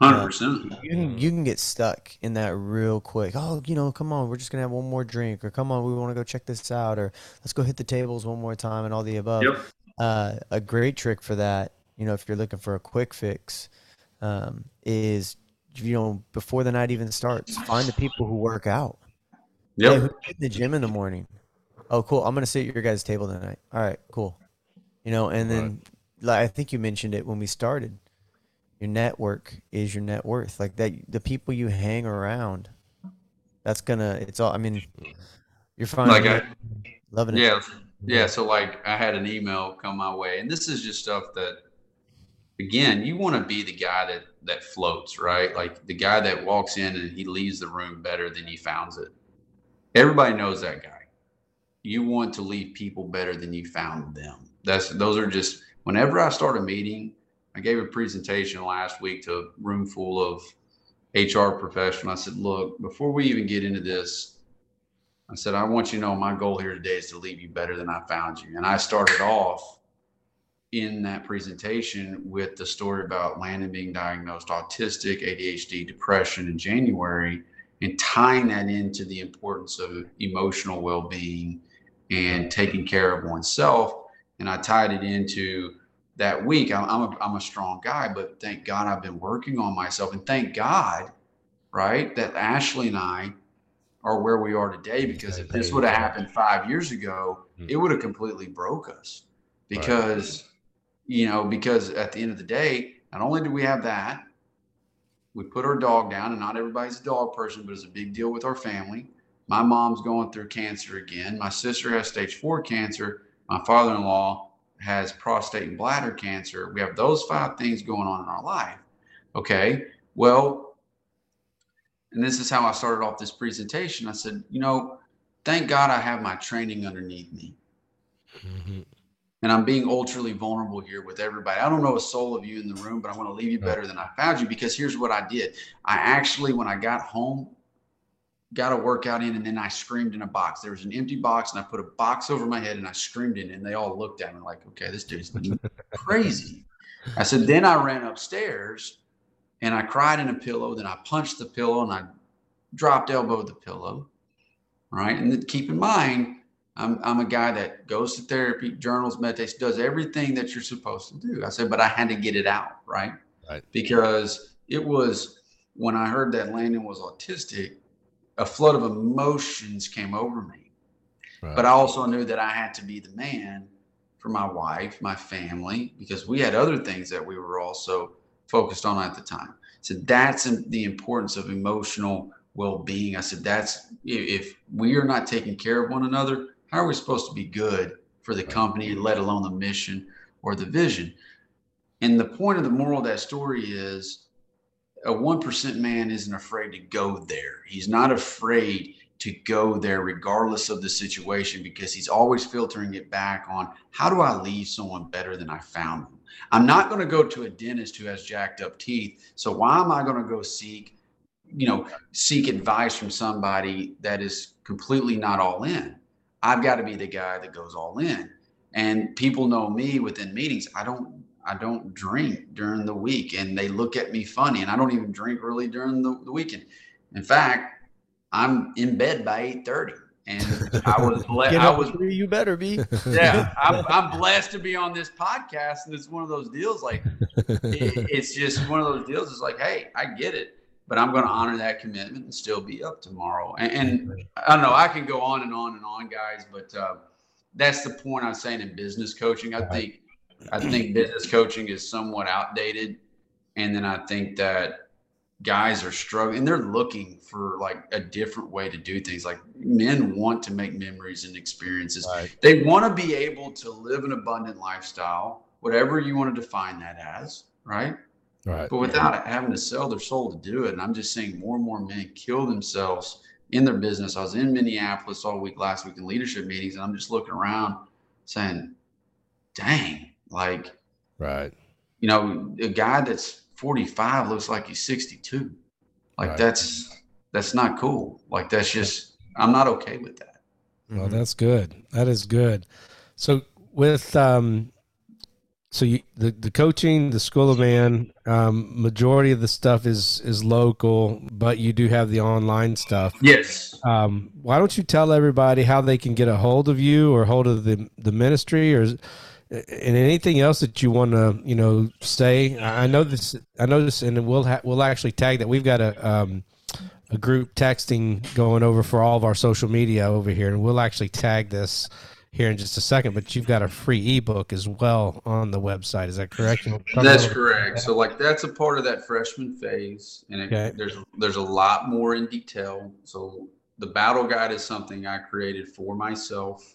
Hundred percent. You can you can get stuck in that real quick. Oh, you know, come on, we're just gonna have one more drink, or come on, we want to go check this out, or let's go hit the tables one more time, and all the above. Yep. Uh, a great trick for that, you know, if you're looking for a quick fix, um, is you know before the night even starts, find the people who work out. Yep. who's in the gym in the morning? Oh, cool. I'm gonna sit at your guys' table tonight. All right, cool. You know, and then like I think you mentioned it when we started. Your network is your net worth. Like that, the people you hang around. That's gonna. It's all. I mean, you're fine. Like I, loving it. Yeah, yeah. So like, I had an email come my way, and this is just stuff that again, you want to be the guy that that floats, right? Like the guy that walks in and he leaves the room better than he found it. Everybody knows that guy. You want to leave people better than you found them. That's those are just whenever I start a meeting, I gave a presentation last week to a room full of HR professionals. I said, look, before we even get into this, I said, I want you to know my goal here today is to leave you better than I found you. And I started off in that presentation with the story about Landon being diagnosed autistic, ADHD, depression in January, and tying that into the importance of emotional well being and taking care of oneself. And I tied it into that week. I'm, a, I'm a strong guy, but thank God I've been working on myself. And thank God, right, that Ashley and I are where we are today because if this would have happened five years ago, hmm. it would have completely broke us because you know, because at the end of the day, not only do we have that, we put our dog down, and not everybody's a dog person, but it's a big deal with our family. My mom's going through cancer again. My sister has stage four cancer. My father in law has prostate and bladder cancer. We have those five things going on in our life. Okay. Well, and this is how I started off this presentation. I said, you know, thank God I have my training underneath me. Mm-hmm and I'm being ultra vulnerable here with everybody. I don't know a soul of you in the room, but I want to leave you better than I found you because here's what I did. I actually, when I got home, got a workout in, and then I screamed in a box. There was an empty box, and I put a box over my head and I screamed in, and they all looked at me like, "Okay, this dude's (laughs) crazy." I said, then I ran upstairs and I cried in a pillow. Then I punched the pillow and I dropped elbowed the pillow. Right, and then keep in mind I'm, I'm a guy that goes to therapy, journals, meditates, does everything that you're supposed to do. I said, but I had to get it out, right? Right. Because it was when I heard that Landon was autistic, a flood of emotions came over me. Right. But I also knew that I had to be the man for my wife, my family, because we had other things that we were also focused on at the time. So that's the importance of emotional well-being. I said that's if we are not taking care of one another, how are we supposed to be good for the company, let alone the mission or the vision? And the point of the moral of that story is a 1% man isn't afraid to go there. He's not afraid to go there regardless of the situation because he's always filtering it back on how do I leave someone better than I found them? I'm not going to go to a dentist who has jacked up teeth. So why am I going to go seek, you know, seek advice from somebody that is completely not all in? I've got to be the guy that goes all in. And people know me within meetings. I don't I don't drink during the week and they look at me funny and I don't even drink really during the, the weekend. In fact, I'm in bed by 8:30 and (laughs) I was blessed. I was you better be. Yeah, I'm, I'm, blessed to be on this podcast and it's one of those deals like it, it's just one of those deals it's like, "Hey, I get it but I'm going to honor that commitment and still be up tomorrow. And, and, I don't know, I can go on and on and on, guys, but uh, that's the point I'm saying in business coaching. I think I think business coaching is somewhat outdated, and then I think that guys are struggling and they're looking for like a different way to do things. Like men want to make memories and experiences. Right. They want to be able to live an abundant lifestyle, whatever you want to define that as, right? Right. But without having to sell their soul to do it. And I'm just seeing more and more men kill themselves in their business. I was in Minneapolis all week last week in leadership meetings, and I'm just looking around saying, dang, like, right. You know, a guy that's 45 looks like he's 62. Like right. that's that's not cool. Like that's just I'm not okay with that. Well, that's good. That is good. So with um so you, the the coaching, the School of Man, um, majority of the stuff is is local, but you do have the online stuff. Yes. Um, why don't you tell everybody how they can get a hold of you or hold of the the ministry or and anything else that you want to you know say? I know this. I know this, and we'll ha- we'll actually tag that. We've got a um, a group texting going over for all of our social media over here, and we'll actually tag this here in just a second, but you've got a free ebook as well on the website. Is that correct? That's correct. So like that's a part of that freshman phase, and it, okay. there's there's a lot more in detail. So the battle guide is something I created for myself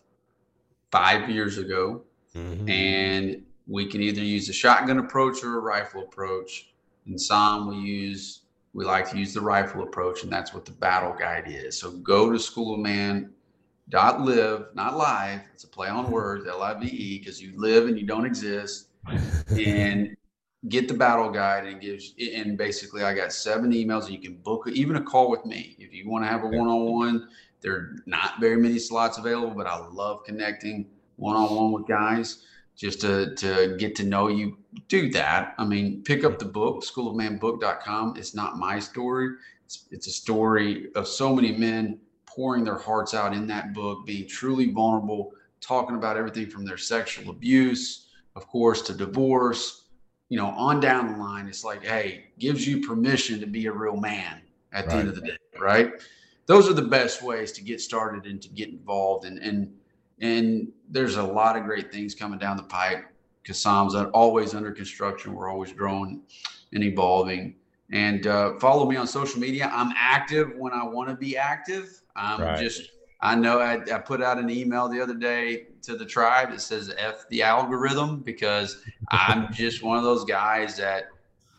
five years ago, mm-hmm. and we can either use a shotgun approach or a rifle approach. In some, we use we like to use the rifle approach, and that's what the battle guide is. So go to schoolofman.live, not live. It's a play on mm-hmm. words, L-I-V-E, because you live and you don't exist. and get the battle guide and gives and basically I got seven emails and you can book even a call with me if you want to have a one-on-one. There are not very many slots available, but I love connecting one-on-one with guys just to, to get to know you. Do that. I mean, pick up the book, School of schoolofmanbook.com. It's not my story. It's, it's a story of so many men pouring their hearts out in that book, being truly vulnerable, talking about everything from their sexual abuse, of course, to divorce, you know, on down the line. It's like, hey, gives you permission to be a real man at the Right. end of the day, right? Those are the best ways to get started and to get involved. And and and there's a lot of great things coming down the pipe because SOMs are uh, always under construction. We're always growing and evolving. And uh, follow me on social media. I'm active when I want to be active. I'm Right. just I know I, I put out an email the other day to the tribe that says F the algorithm because I'm (laughs) just one of those guys that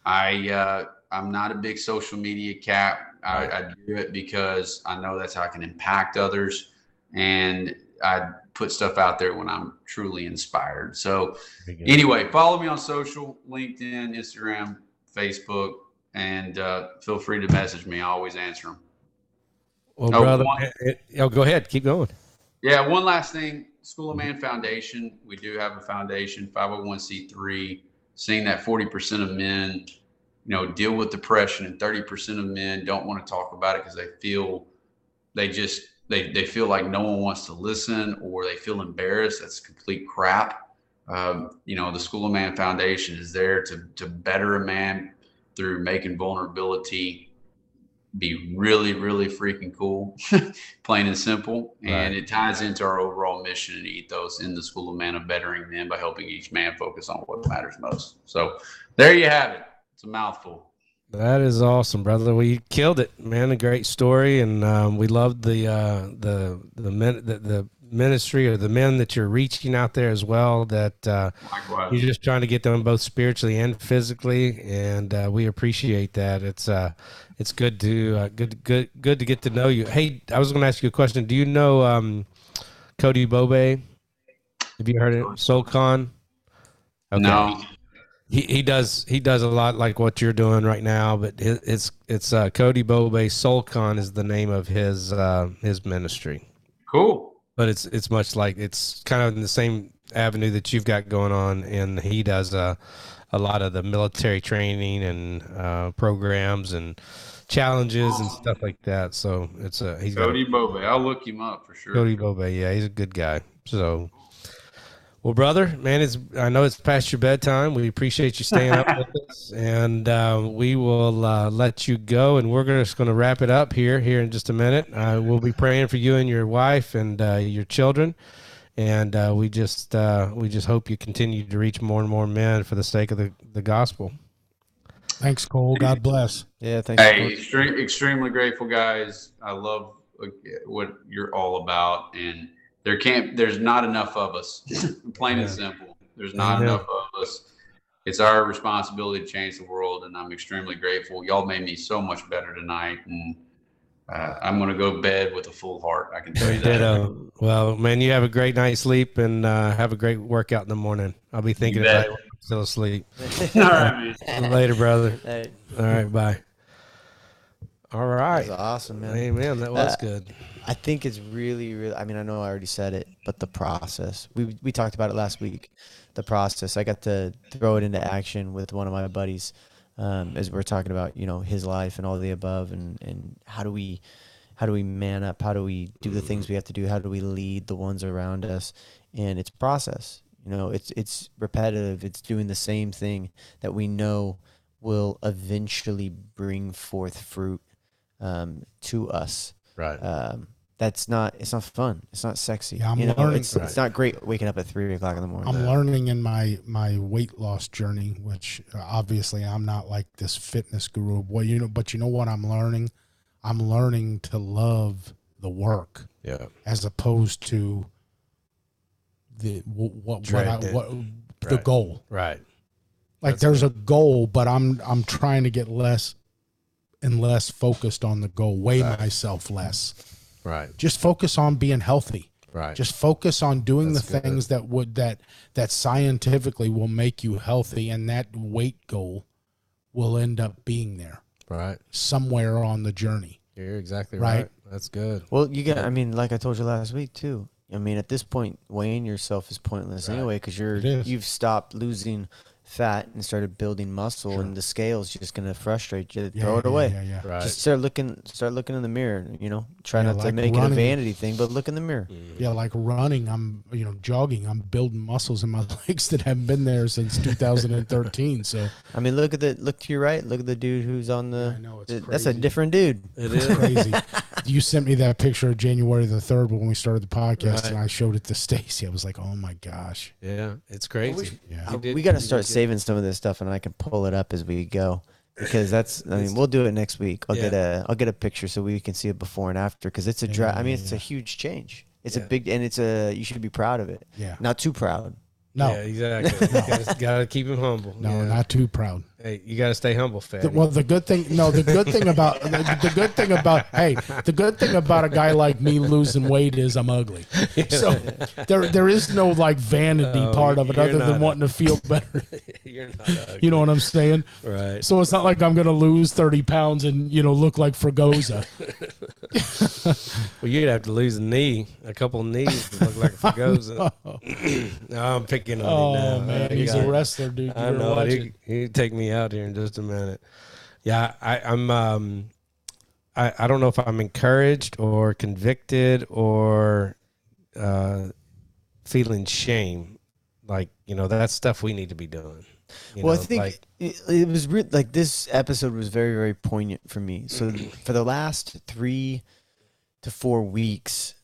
I uh, I'm not a big social media cat. I, I do it because I know that's how I can impact others, and I put stuff out there when I'm truly inspired. So anyway, follow me on social: LinkedIn, Instagram, Facebook, and uh, feel free to message me. I always answer them. Well, Oh, brother, one- it- it- oh, go ahead, keep going. Yeah, one last thing. School of Man Foundation. We do have a foundation, 501c3, seeing that 40% of men, you know, deal with depression and 30% of men don't want to talk about it because they feel they just they, they feel like no one wants to listen or they feel embarrassed. That's complete crap. Um, you know, the School of Man Foundation is there to to better a man through making vulnerability be really, really freaking cool, (laughs) plain and simple. And it ties into our overall mission and ethos in the School of Man of bettering men by helping each man focus on what matters most. So there you have it. It's a mouthful. That is awesome, brother. We killed it, man. A great story, and um, we loved the uh, the the, men, the the ministry or the men that you're reaching out there as well. That uh, you're just trying to get them both spiritually and physically, and uh, we appreciate that. It's uh, it's good to uh, good good good to get to know you. Hey, I was going to ask you a question. Do you know um, Cody Bobe? Have you heard of SoulCon? Okay. No. He, he does he does a lot like what you're doing right now, but it, it's it's uh, Cody Bobe Soulcon is the name of his uh, his ministry, Cool. But it's it's much like it's kind of in the same avenue that you've got going on, and he does uh, a lot of the military training and uh, programs and challenges and stuff like that. So it's a he's got a- Cody Bobe. I'll look him up for sure. Cody Bobe, yeah, he's a good guy. So, well, brother, man, it's I know it's past your bedtime. We appreciate you staying up with (laughs) us, and uh, we will uh, let you go. And we're gonna, just going to wrap it up here here in just a minute. Uh, we'll be praying for you and your wife and uh, your children, and uh, we just uh, we just hope you continue to reach more and more men for the sake of the, the gospel. Thanks, Cole. God bless. Yeah, thanks. Hey, extreme, extremely grateful guys. I love uh, what you're all about, and there can't, there's not enough of us. (laughs) Plain and simple. There's not Yeah. enough of us. It's our responsibility to change the world, and I'm extremely grateful. Y'all made me so much better tonight, and uh, I'm gonna go to bed with a full heart. I can tell you that. Ditto. Well, man, you have a great night's sleep and uh, have a great workout in the morning. I'll be thinking about it still asleep. (laughs) all right, man. Later, brother. Hey, All right, bye. All right. that's awesome, man. Amen. That was Uh, good. I think it's really, really. I mean, I know I already said it, but the process. We we talked about it last week. The process. I got to throw it into action with one of my buddies, um, as we're talking about, you know, his life and all the above, and and how do we, how do we man up? How do we do the things we have to do? How do we lead the ones around us? And it's process. You know, it's it's repetitive. It's doing the same thing that we know will eventually bring forth fruit um, to us Right. um, that's not it's not fun it's not sexy Yeah, I'm you know learning- it's, it's not great waking up at three o'clock in the morning I'm learning in my my weight loss journey, which uh, obviously I'm not like this fitness guru. Well, you know, but you know what I'm learning? I'm learning to love the work yeah. as opposed to the wh- what what, Dread I, it. what the Right. goal. Right. Like That's there's a goal, but I'm I'm trying to get less and less focused on the goal. Weigh Right. myself less. Right. Just focus on being healthy. Right. Just focus on doing That's the good. things that would that that scientifically will make you healthy, and that weight goal will end up being there right. somewhere on the journey. You're exactly Right. right. That's good. Well, you got. I mean, like I told you last week too. I mean, at this point, weighing yourself is pointless Right. anyway because you're you've stopped losing fat and started building muscle, and the scale's just gonna frustrate you. Yeah, Throw it yeah, away. Yeah, yeah. Right. Just start looking. Start looking in the mirror. You know, try Yeah, not to like make it a vanity thing, but look in the mirror. Mm-hmm. Yeah, like running, I'm you know jogging. I'm building muscles in my (laughs) legs that haven't been there since 2013. So I mean, look at the look to your right. Look at the dude who's on the. I know, it's th- that's a different dude. It's crazy. (laughs) you sent me that picture of January the third when we started the podcast, Right. and I showed it to Stacy. I was like, "Oh my gosh!" yeah. It's crazy. Yeah, You did- we got to start saving some of this stuff, and I can pull it up as we go. Because that's, I mean, we'll do it next week. I'll get a, I'll get a picture so we can see it before and after. Because it's a Yeah, dra- yeah, I mean, yeah, it's a huge change. It's Yeah. a big, and it's a. You should be proud of it. yeah. Not too proud. No, Yeah, exactly. (laughs) gotta, gotta keep him humble. no, Yeah. not too proud. Hey, you gotta stay humble, fatty. Well, the good thing, no, the good thing about the, the good thing about hey, the good thing about a guy like me losing weight is I'm ugly. (laughs) So there there is no like vanity Oh, part of it other than not wanting to feel (laughs) better. You're not ugly. You know what I'm saying? right. So it's not like I'm gonna lose 30 pounds and you know look like Fregosa. (laughs) Well, you'd have to lose a knee, a couple knees to look like a Fugosa. (clears throat) no, I'm picking on Oh you now. man, I he's got a wrestler, dude. I You're know. He, he take me out here in just a minute. Yeah, I, I'm. Um, I I don't know if I'm encouraged or convicted or uh, feeling shame. Like you know, that's stuff we need to be doing. You well, know, I think like, it, it was re- like this episode was very, very poignant for me. So (clears throat) for the last three to four weeks,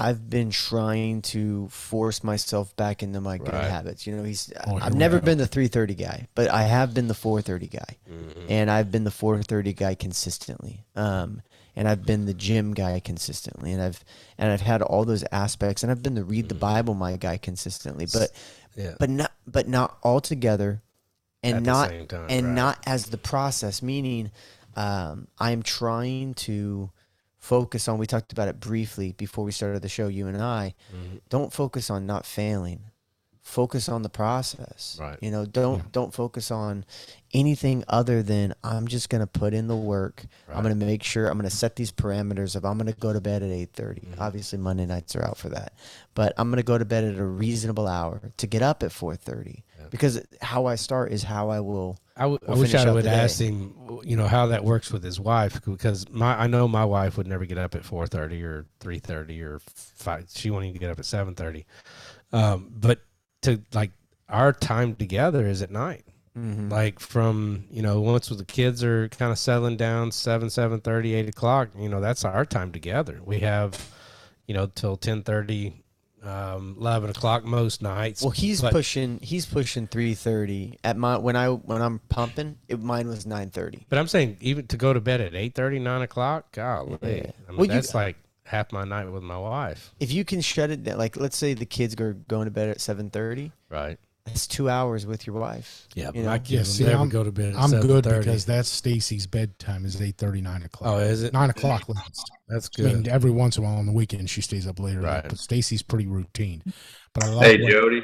I've been trying to force myself back into my good Right. habits. You know, he's oh, I've never go. been the 330 guy, but I have been the 430 guy. mm-hmm. And I've been the 430 guy consistently. Um and I've been the gym guy consistently. And I've and I've had all those aspects and I've been the read Mm-hmm. the Bible my guy consistently. But yeah, but not but not all together and At not time, and right. not as the process meaning um, i'm trying to focus on we talked about it briefly before we started the show you and i. Mm-hmm. don't focus on not failing. Focus on the process. Right. you know don't don't focus on anything other than i'm just going to put in the work. I'm going to make sure i'm going to set these parameters of i'm going to go to bed at 8.30 Mm-hmm. obviously monday nights are out for that. But i'm going to go to bed at a reasonable hour to get up at 4.30 because how i start is how i will I, w- I We'll wish I would ask him, you know, how that works with his wife because my I know my wife would never get up at four thirty or three thirty or five. She won't even get up at seven thirty. Um, but to like our time together is at night. Like from you know once the kids are kind of settling down seven seven thirty eight o'clock. You know that's our time together. We have you know till ten thirty. Um, eleven o'clock most nights. well he's but- pushing he's pushing 3.30 at my when i when i'm pumping it, mine was 9.30 But I'm saying even to go to bed at 8 9 o'clock, golly. Yeah. I mean, Well, you- that's like half my night with my wife. if you can shut it down like let's say the kids are going to bed at 7.30 Right. That's two hours with your wife Yeah, you my know? kids Yeah, see, never I'm, go to bed at I'm good because that's Stacy's bedtime is eight thirty nine o'clock. Oh, is it? Nine o'clock latest. That's I mean, good. every once in a while on the weekend she stays up later. Right. But Stacy's pretty routine. But I love Hey, what- Jody.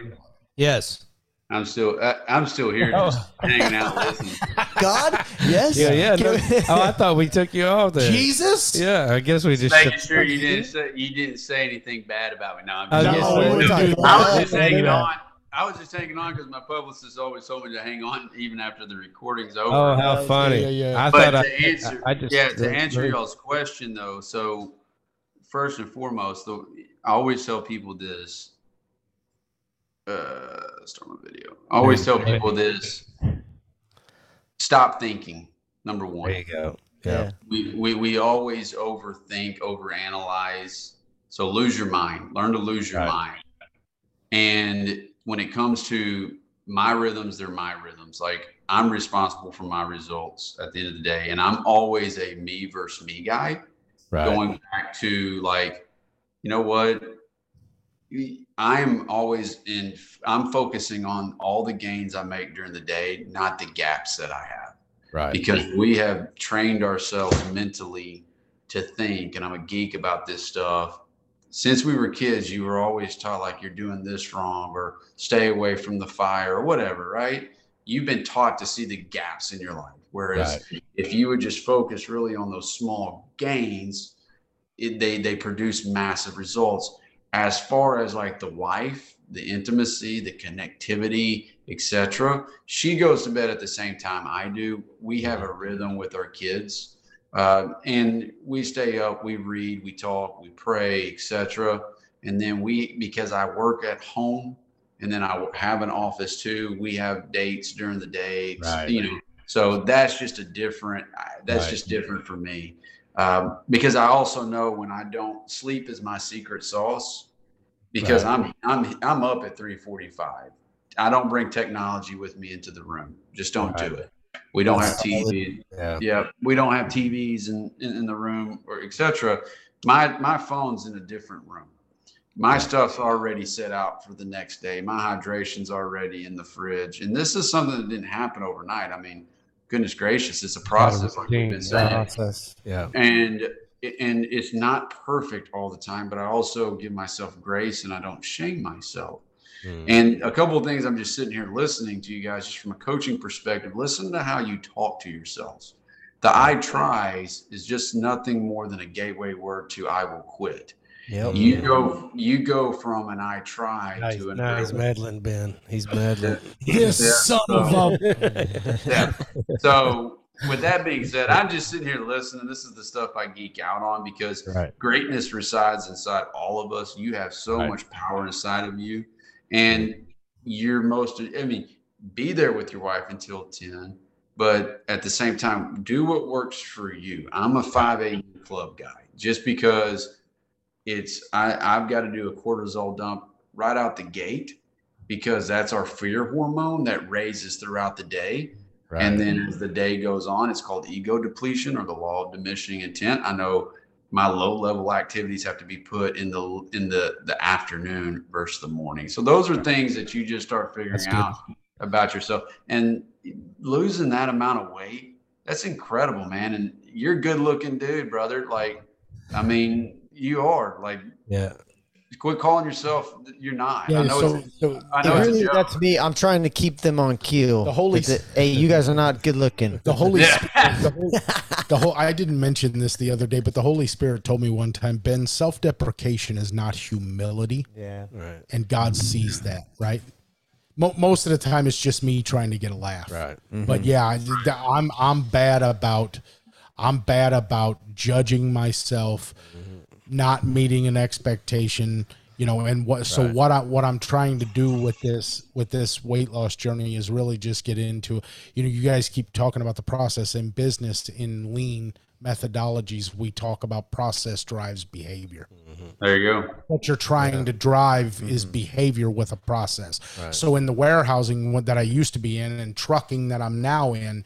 Yes. I'm still uh, I'm still here just hanging out listening. (laughs) god yes Yeah, yeah. No- oh, I thought we took you off there. Jesus. Yeah, I guess we just Making should- sure you didn't say you didn't say anything bad about me. No, I'm just, was No, gonna we were say- talking I about was just hanging on. I was just hanging on because my publicist always told me to hang on even after the recording's over. Oh, how Yeah, funny! yeah, yeah. I but thought to I, answer, I just yeah, to answer very- y'all's question though, so first and foremost, the, I always tell people this. Uh, start my video. I always tell people this. Stop thinking. Number one There you go. yeah Yeah. we, we we always overthink, overanalyze. So lose your mind. Learn to lose your Right. mind. And when it comes to my rhythms, they're my rhythms. Like I'm responsible for my results at the end of the day. And I'm always a me versus me guy. Right. Going back to like, you know what? I'm always in, I'm focusing on all the gains I make during the day, not the gaps that I have. Right. Because we have trained ourselves mentally to think, and I'm a geek about this stuff. Since we were kids, you were always taught like you're doing this wrong or stay away from the fire or whatever, right? You've been taught to see the gaps in your life. Whereas Right. if you would just focus really on those small gains, it, they they produce massive results as far as like the wife the intimacy the connectivity etc she goes to bed at the same time i do we have mm-hmm. a rhythm with our kids uh, and we stay up we read we talk we pray etc and then we because i work at home and then i have an office too we have dates during the day Right. you know so that's just a different that's Right. just different for me um, because I also know when I don't sleep is my secret sauce because I'm I'm I'm up at 3:45. I don't bring technology with me into the room. Just don't do it. We don't have TV. Yeah. Yeah, we don't have TVs in, in, in the room or etc. My my phone's in a different room. My stuff's already set out for the next day. My hydration's already in the fridge, and this is something that didn't happen overnight. I mean, goodness gracious, it's a process, like we've been saying Process. Yeah. and and it's not perfect all the time but i also give myself grace and i don't shame myself Mm. and a couple of things i'm just sitting here listening to you guys just from a coaching perspective listen to how you talk to yourselves the i tries is just nothing more than a gateway word to i will quit Yep. you go you go from an i try Nice, to an nah, I he's will. meddling, Ben. He's meddling. (laughs) This Yeah. son of a. (laughs) yeah. So with that being said, I'm just sitting here listening. This is the stuff I geek out on because Right. greatness resides inside all of us. You have so Right. much power inside of you. And you're most I mean, be there with your wife until 10, but at the same time, do what works for you. I'm a 5 a.m. club guy just because it's I, I've got to do a cortisol dump right out the gate because that's our fear hormone that raises throughout the day. Right. And then as the day goes on, it's called ego depletion or the law of diminishing intent. I know my low level activities have to be put in the in the the afternoon versus the morning. So those are things that you just start figuring out about yourself. And losing that amount of weight, that's incredible, man. And you're a good looking dude, brother. Like, I mean, you are. Like, yeah. Quit calling yourself you're not. Yeah, I know so, it's so I know it's Really, joke. that's me. I'm trying to keep them on keel. The Holy With the- hey, you guys are not good looking. the Holy Yeah. Spirit, (laughs) the whole, the whole I didn't mention this the other day, but the Holy Spirit told me one time, Ben, self-deprecation is not humility, Yeah. Right. and God sees that, right? Most of the time, it's just me trying to get a laugh. Right. Mm-hmm. But yeah, I- I'm I'm bad about I'm bad about judging myself, mm-hmm. Not meeting an expectation, you know, and what so Right. what I what I'm trying to do with this with this weight loss journey is really just get into you know, you guys keep talking about the process in business in lean methodologies we talk about process drives behavior mm-hmm. there you go. what you're trying to drive mm-hmm. is behavior with a process. So in the warehousing that I used to be in and trucking that I'm now in,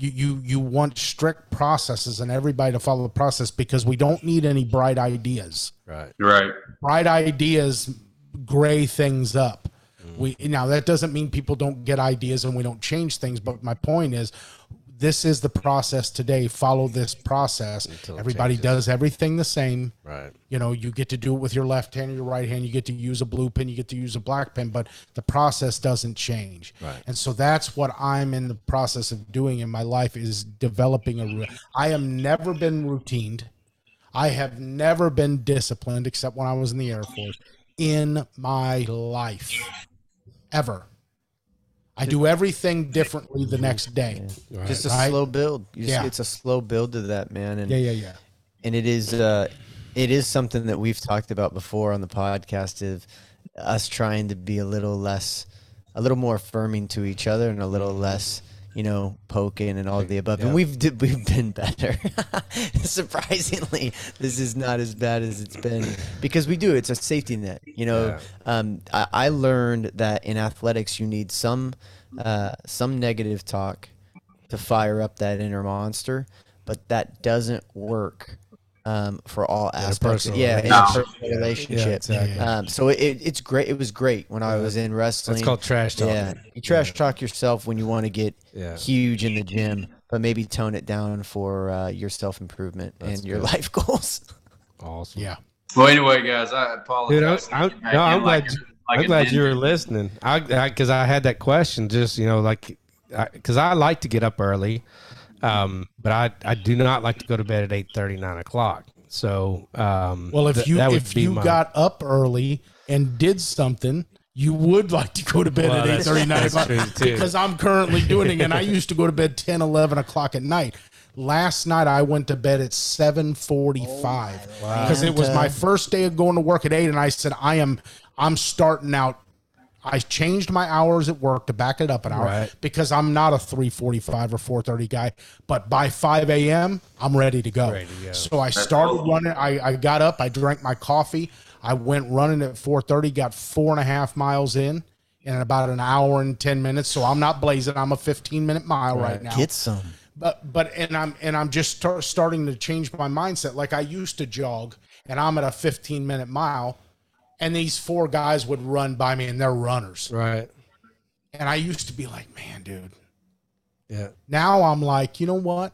you you you want strict processes and everybody to follow the process because we don't need any bright ideas. Right. Right. Bright ideas gray things up. We now that doesn't mean people don't get ideas and we don't change things, but my point is this is the process today. Follow this process. Everybody changes. does everything the same Right. you know you get to do it with your left hand or your right hand you get to use a blue pen you get to use a black pen but the process doesn't change Right. and so that's what i'm in the process of doing in my life is developing a i have never been routined i have never been disciplined except when i was in the air force in my life ever i do everything differently the next day Right. Just a Right. slow build. Just, Yeah. It's a slow build to that, man. And yeah yeah yeah and it is uh it is something that we've talked about before on the podcast of us trying to be a little less a little more affirming to each other and a little less you know poking and all of the above Yeah. and we've did, we've been better (laughs) surprisingly this is not as bad as it's been because we do it's a safety net you know Yeah. um, I, I learned that in athletics you need some uh, some negative talk to fire up that inner monster, but that doesn't work um, for all aspects. personal yeah, in a relationship. personal relationship. exactly. Um, so it, it's great. It was great when I was in wrestling. It's called trash talk. Yeah, you trash talk yourself when you want to get Yeah. huge in the gym, but maybe tone it down for uh, your self improvement and your good. life (laughs) goals. Awesome. Yeah. Well, anyway, guys, I apologize. Dude, I'm, I'm, no, I'm like glad. you- like I'm an glad you were engine. listening. I because I, had that question. Just you know, like because I, like to get up early, um, but I I do not like to go to bed at eight thirty nine o'clock. So um, Well, if th- you if you my- got up early and did something, you would like to go to bed Well, at that's- 8 9 o'clock. Because I'm currently doing it, and I used to go to bed 10, 11 o'clock at night. Last night I went to bed at 7:45 because it was my first day of going to work at 8 and I said I am I'm starting out I changed my hours at work to back it up an hour Right. because I'm not a 345 or 430 guy. But by 5 a.m., I'm ready to go. Ready to go. So I started running. I, I got up, I drank my coffee. I went running at 430, got four and a half miles in in about an hour and 10 minutes. So I'm not blazing. I'm a 15 minute mile right, now Get some. but but and I'm and I'm just start, starting to change my mindset. Like I used to jog, and I'm at a 15 minute mile, and these four guys would run by me, and they're runners. right. And I used to be like, man, dude. Yeah. Now I'm like, you know what?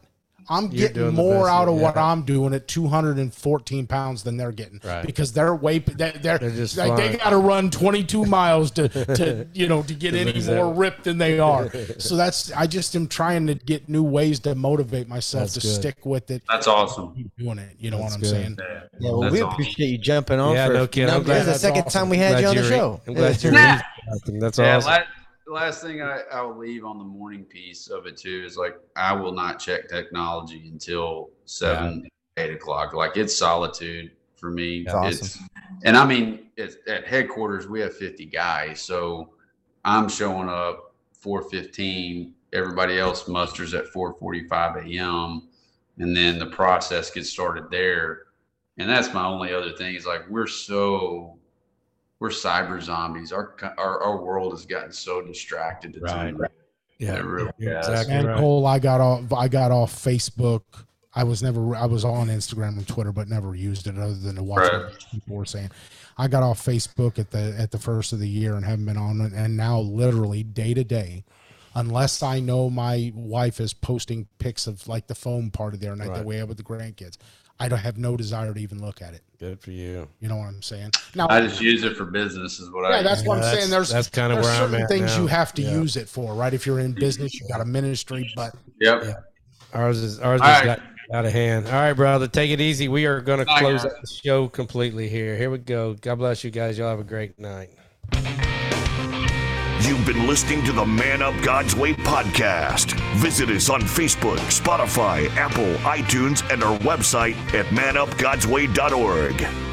I'm You're getting more best, out of what. I'm doing at 214 pounds than they're getting Right. because they're way they're, they're, They're just like they got to run 22 miles to to (laughs) you know to get any more that. ripped than they are. (laughs) So that's I just am trying to get new ways to motivate myself That's to good. stick with it, That's awesome. keep doing it. You know That's what I'm good. saying? Yeah, Yeah, well, That's we awesome. appreciate you jumping on. Yeah, for, no kidding. I'm This glad is the second awesome. time we had Glad you on the you're- show. I'm glad you're (laughs) That's Yeah, awesome. La- last thing I, I will leave on the morning piece of it too is like I will not check technology until seven, eight o'clock. Like it's solitude for me. That's It's and I mean it's at headquarters we have 50 guys, so I'm showing up 415. Everybody else musters at 4:45 a.m. and then the process gets started there. And that's my only other thing is like we're so we're cyber zombies. Our our, our world has gotten so distracted. It's Right. unreal. yeah. Really You're exactly And right. Cole, I got off. I got off Facebook. I was never. I was on Instagram and Twitter, but never used it other than to watch Right. what people were saying. I got off Facebook at the at the first of the year and haven't been on it. And now, literally day to day, unless I know my wife is posting pics of like the foam party there night Right. that we have with the grandkids, I don't have no desire to even look at it. Good for you. You know what I'm saying? Now, I just use it for business, is what I. yeah, that's what I'm Yeah, saying. There's that's kinda there's where I'm certain at things now. you have to Yeah. use it for, right? If you're in business, you got a ministry, but Yep. Yeah. Ours is ours All has right. got out of hand. All right, brother, take it easy. We are going to close out the show completely here. Here we go. God bless you guys. Y'all have a great night. You've been listening to the Man Up God's Way podcast. Visit us on Facebook, Spotify, Apple, iTunes, and our website at manupgodsway.org.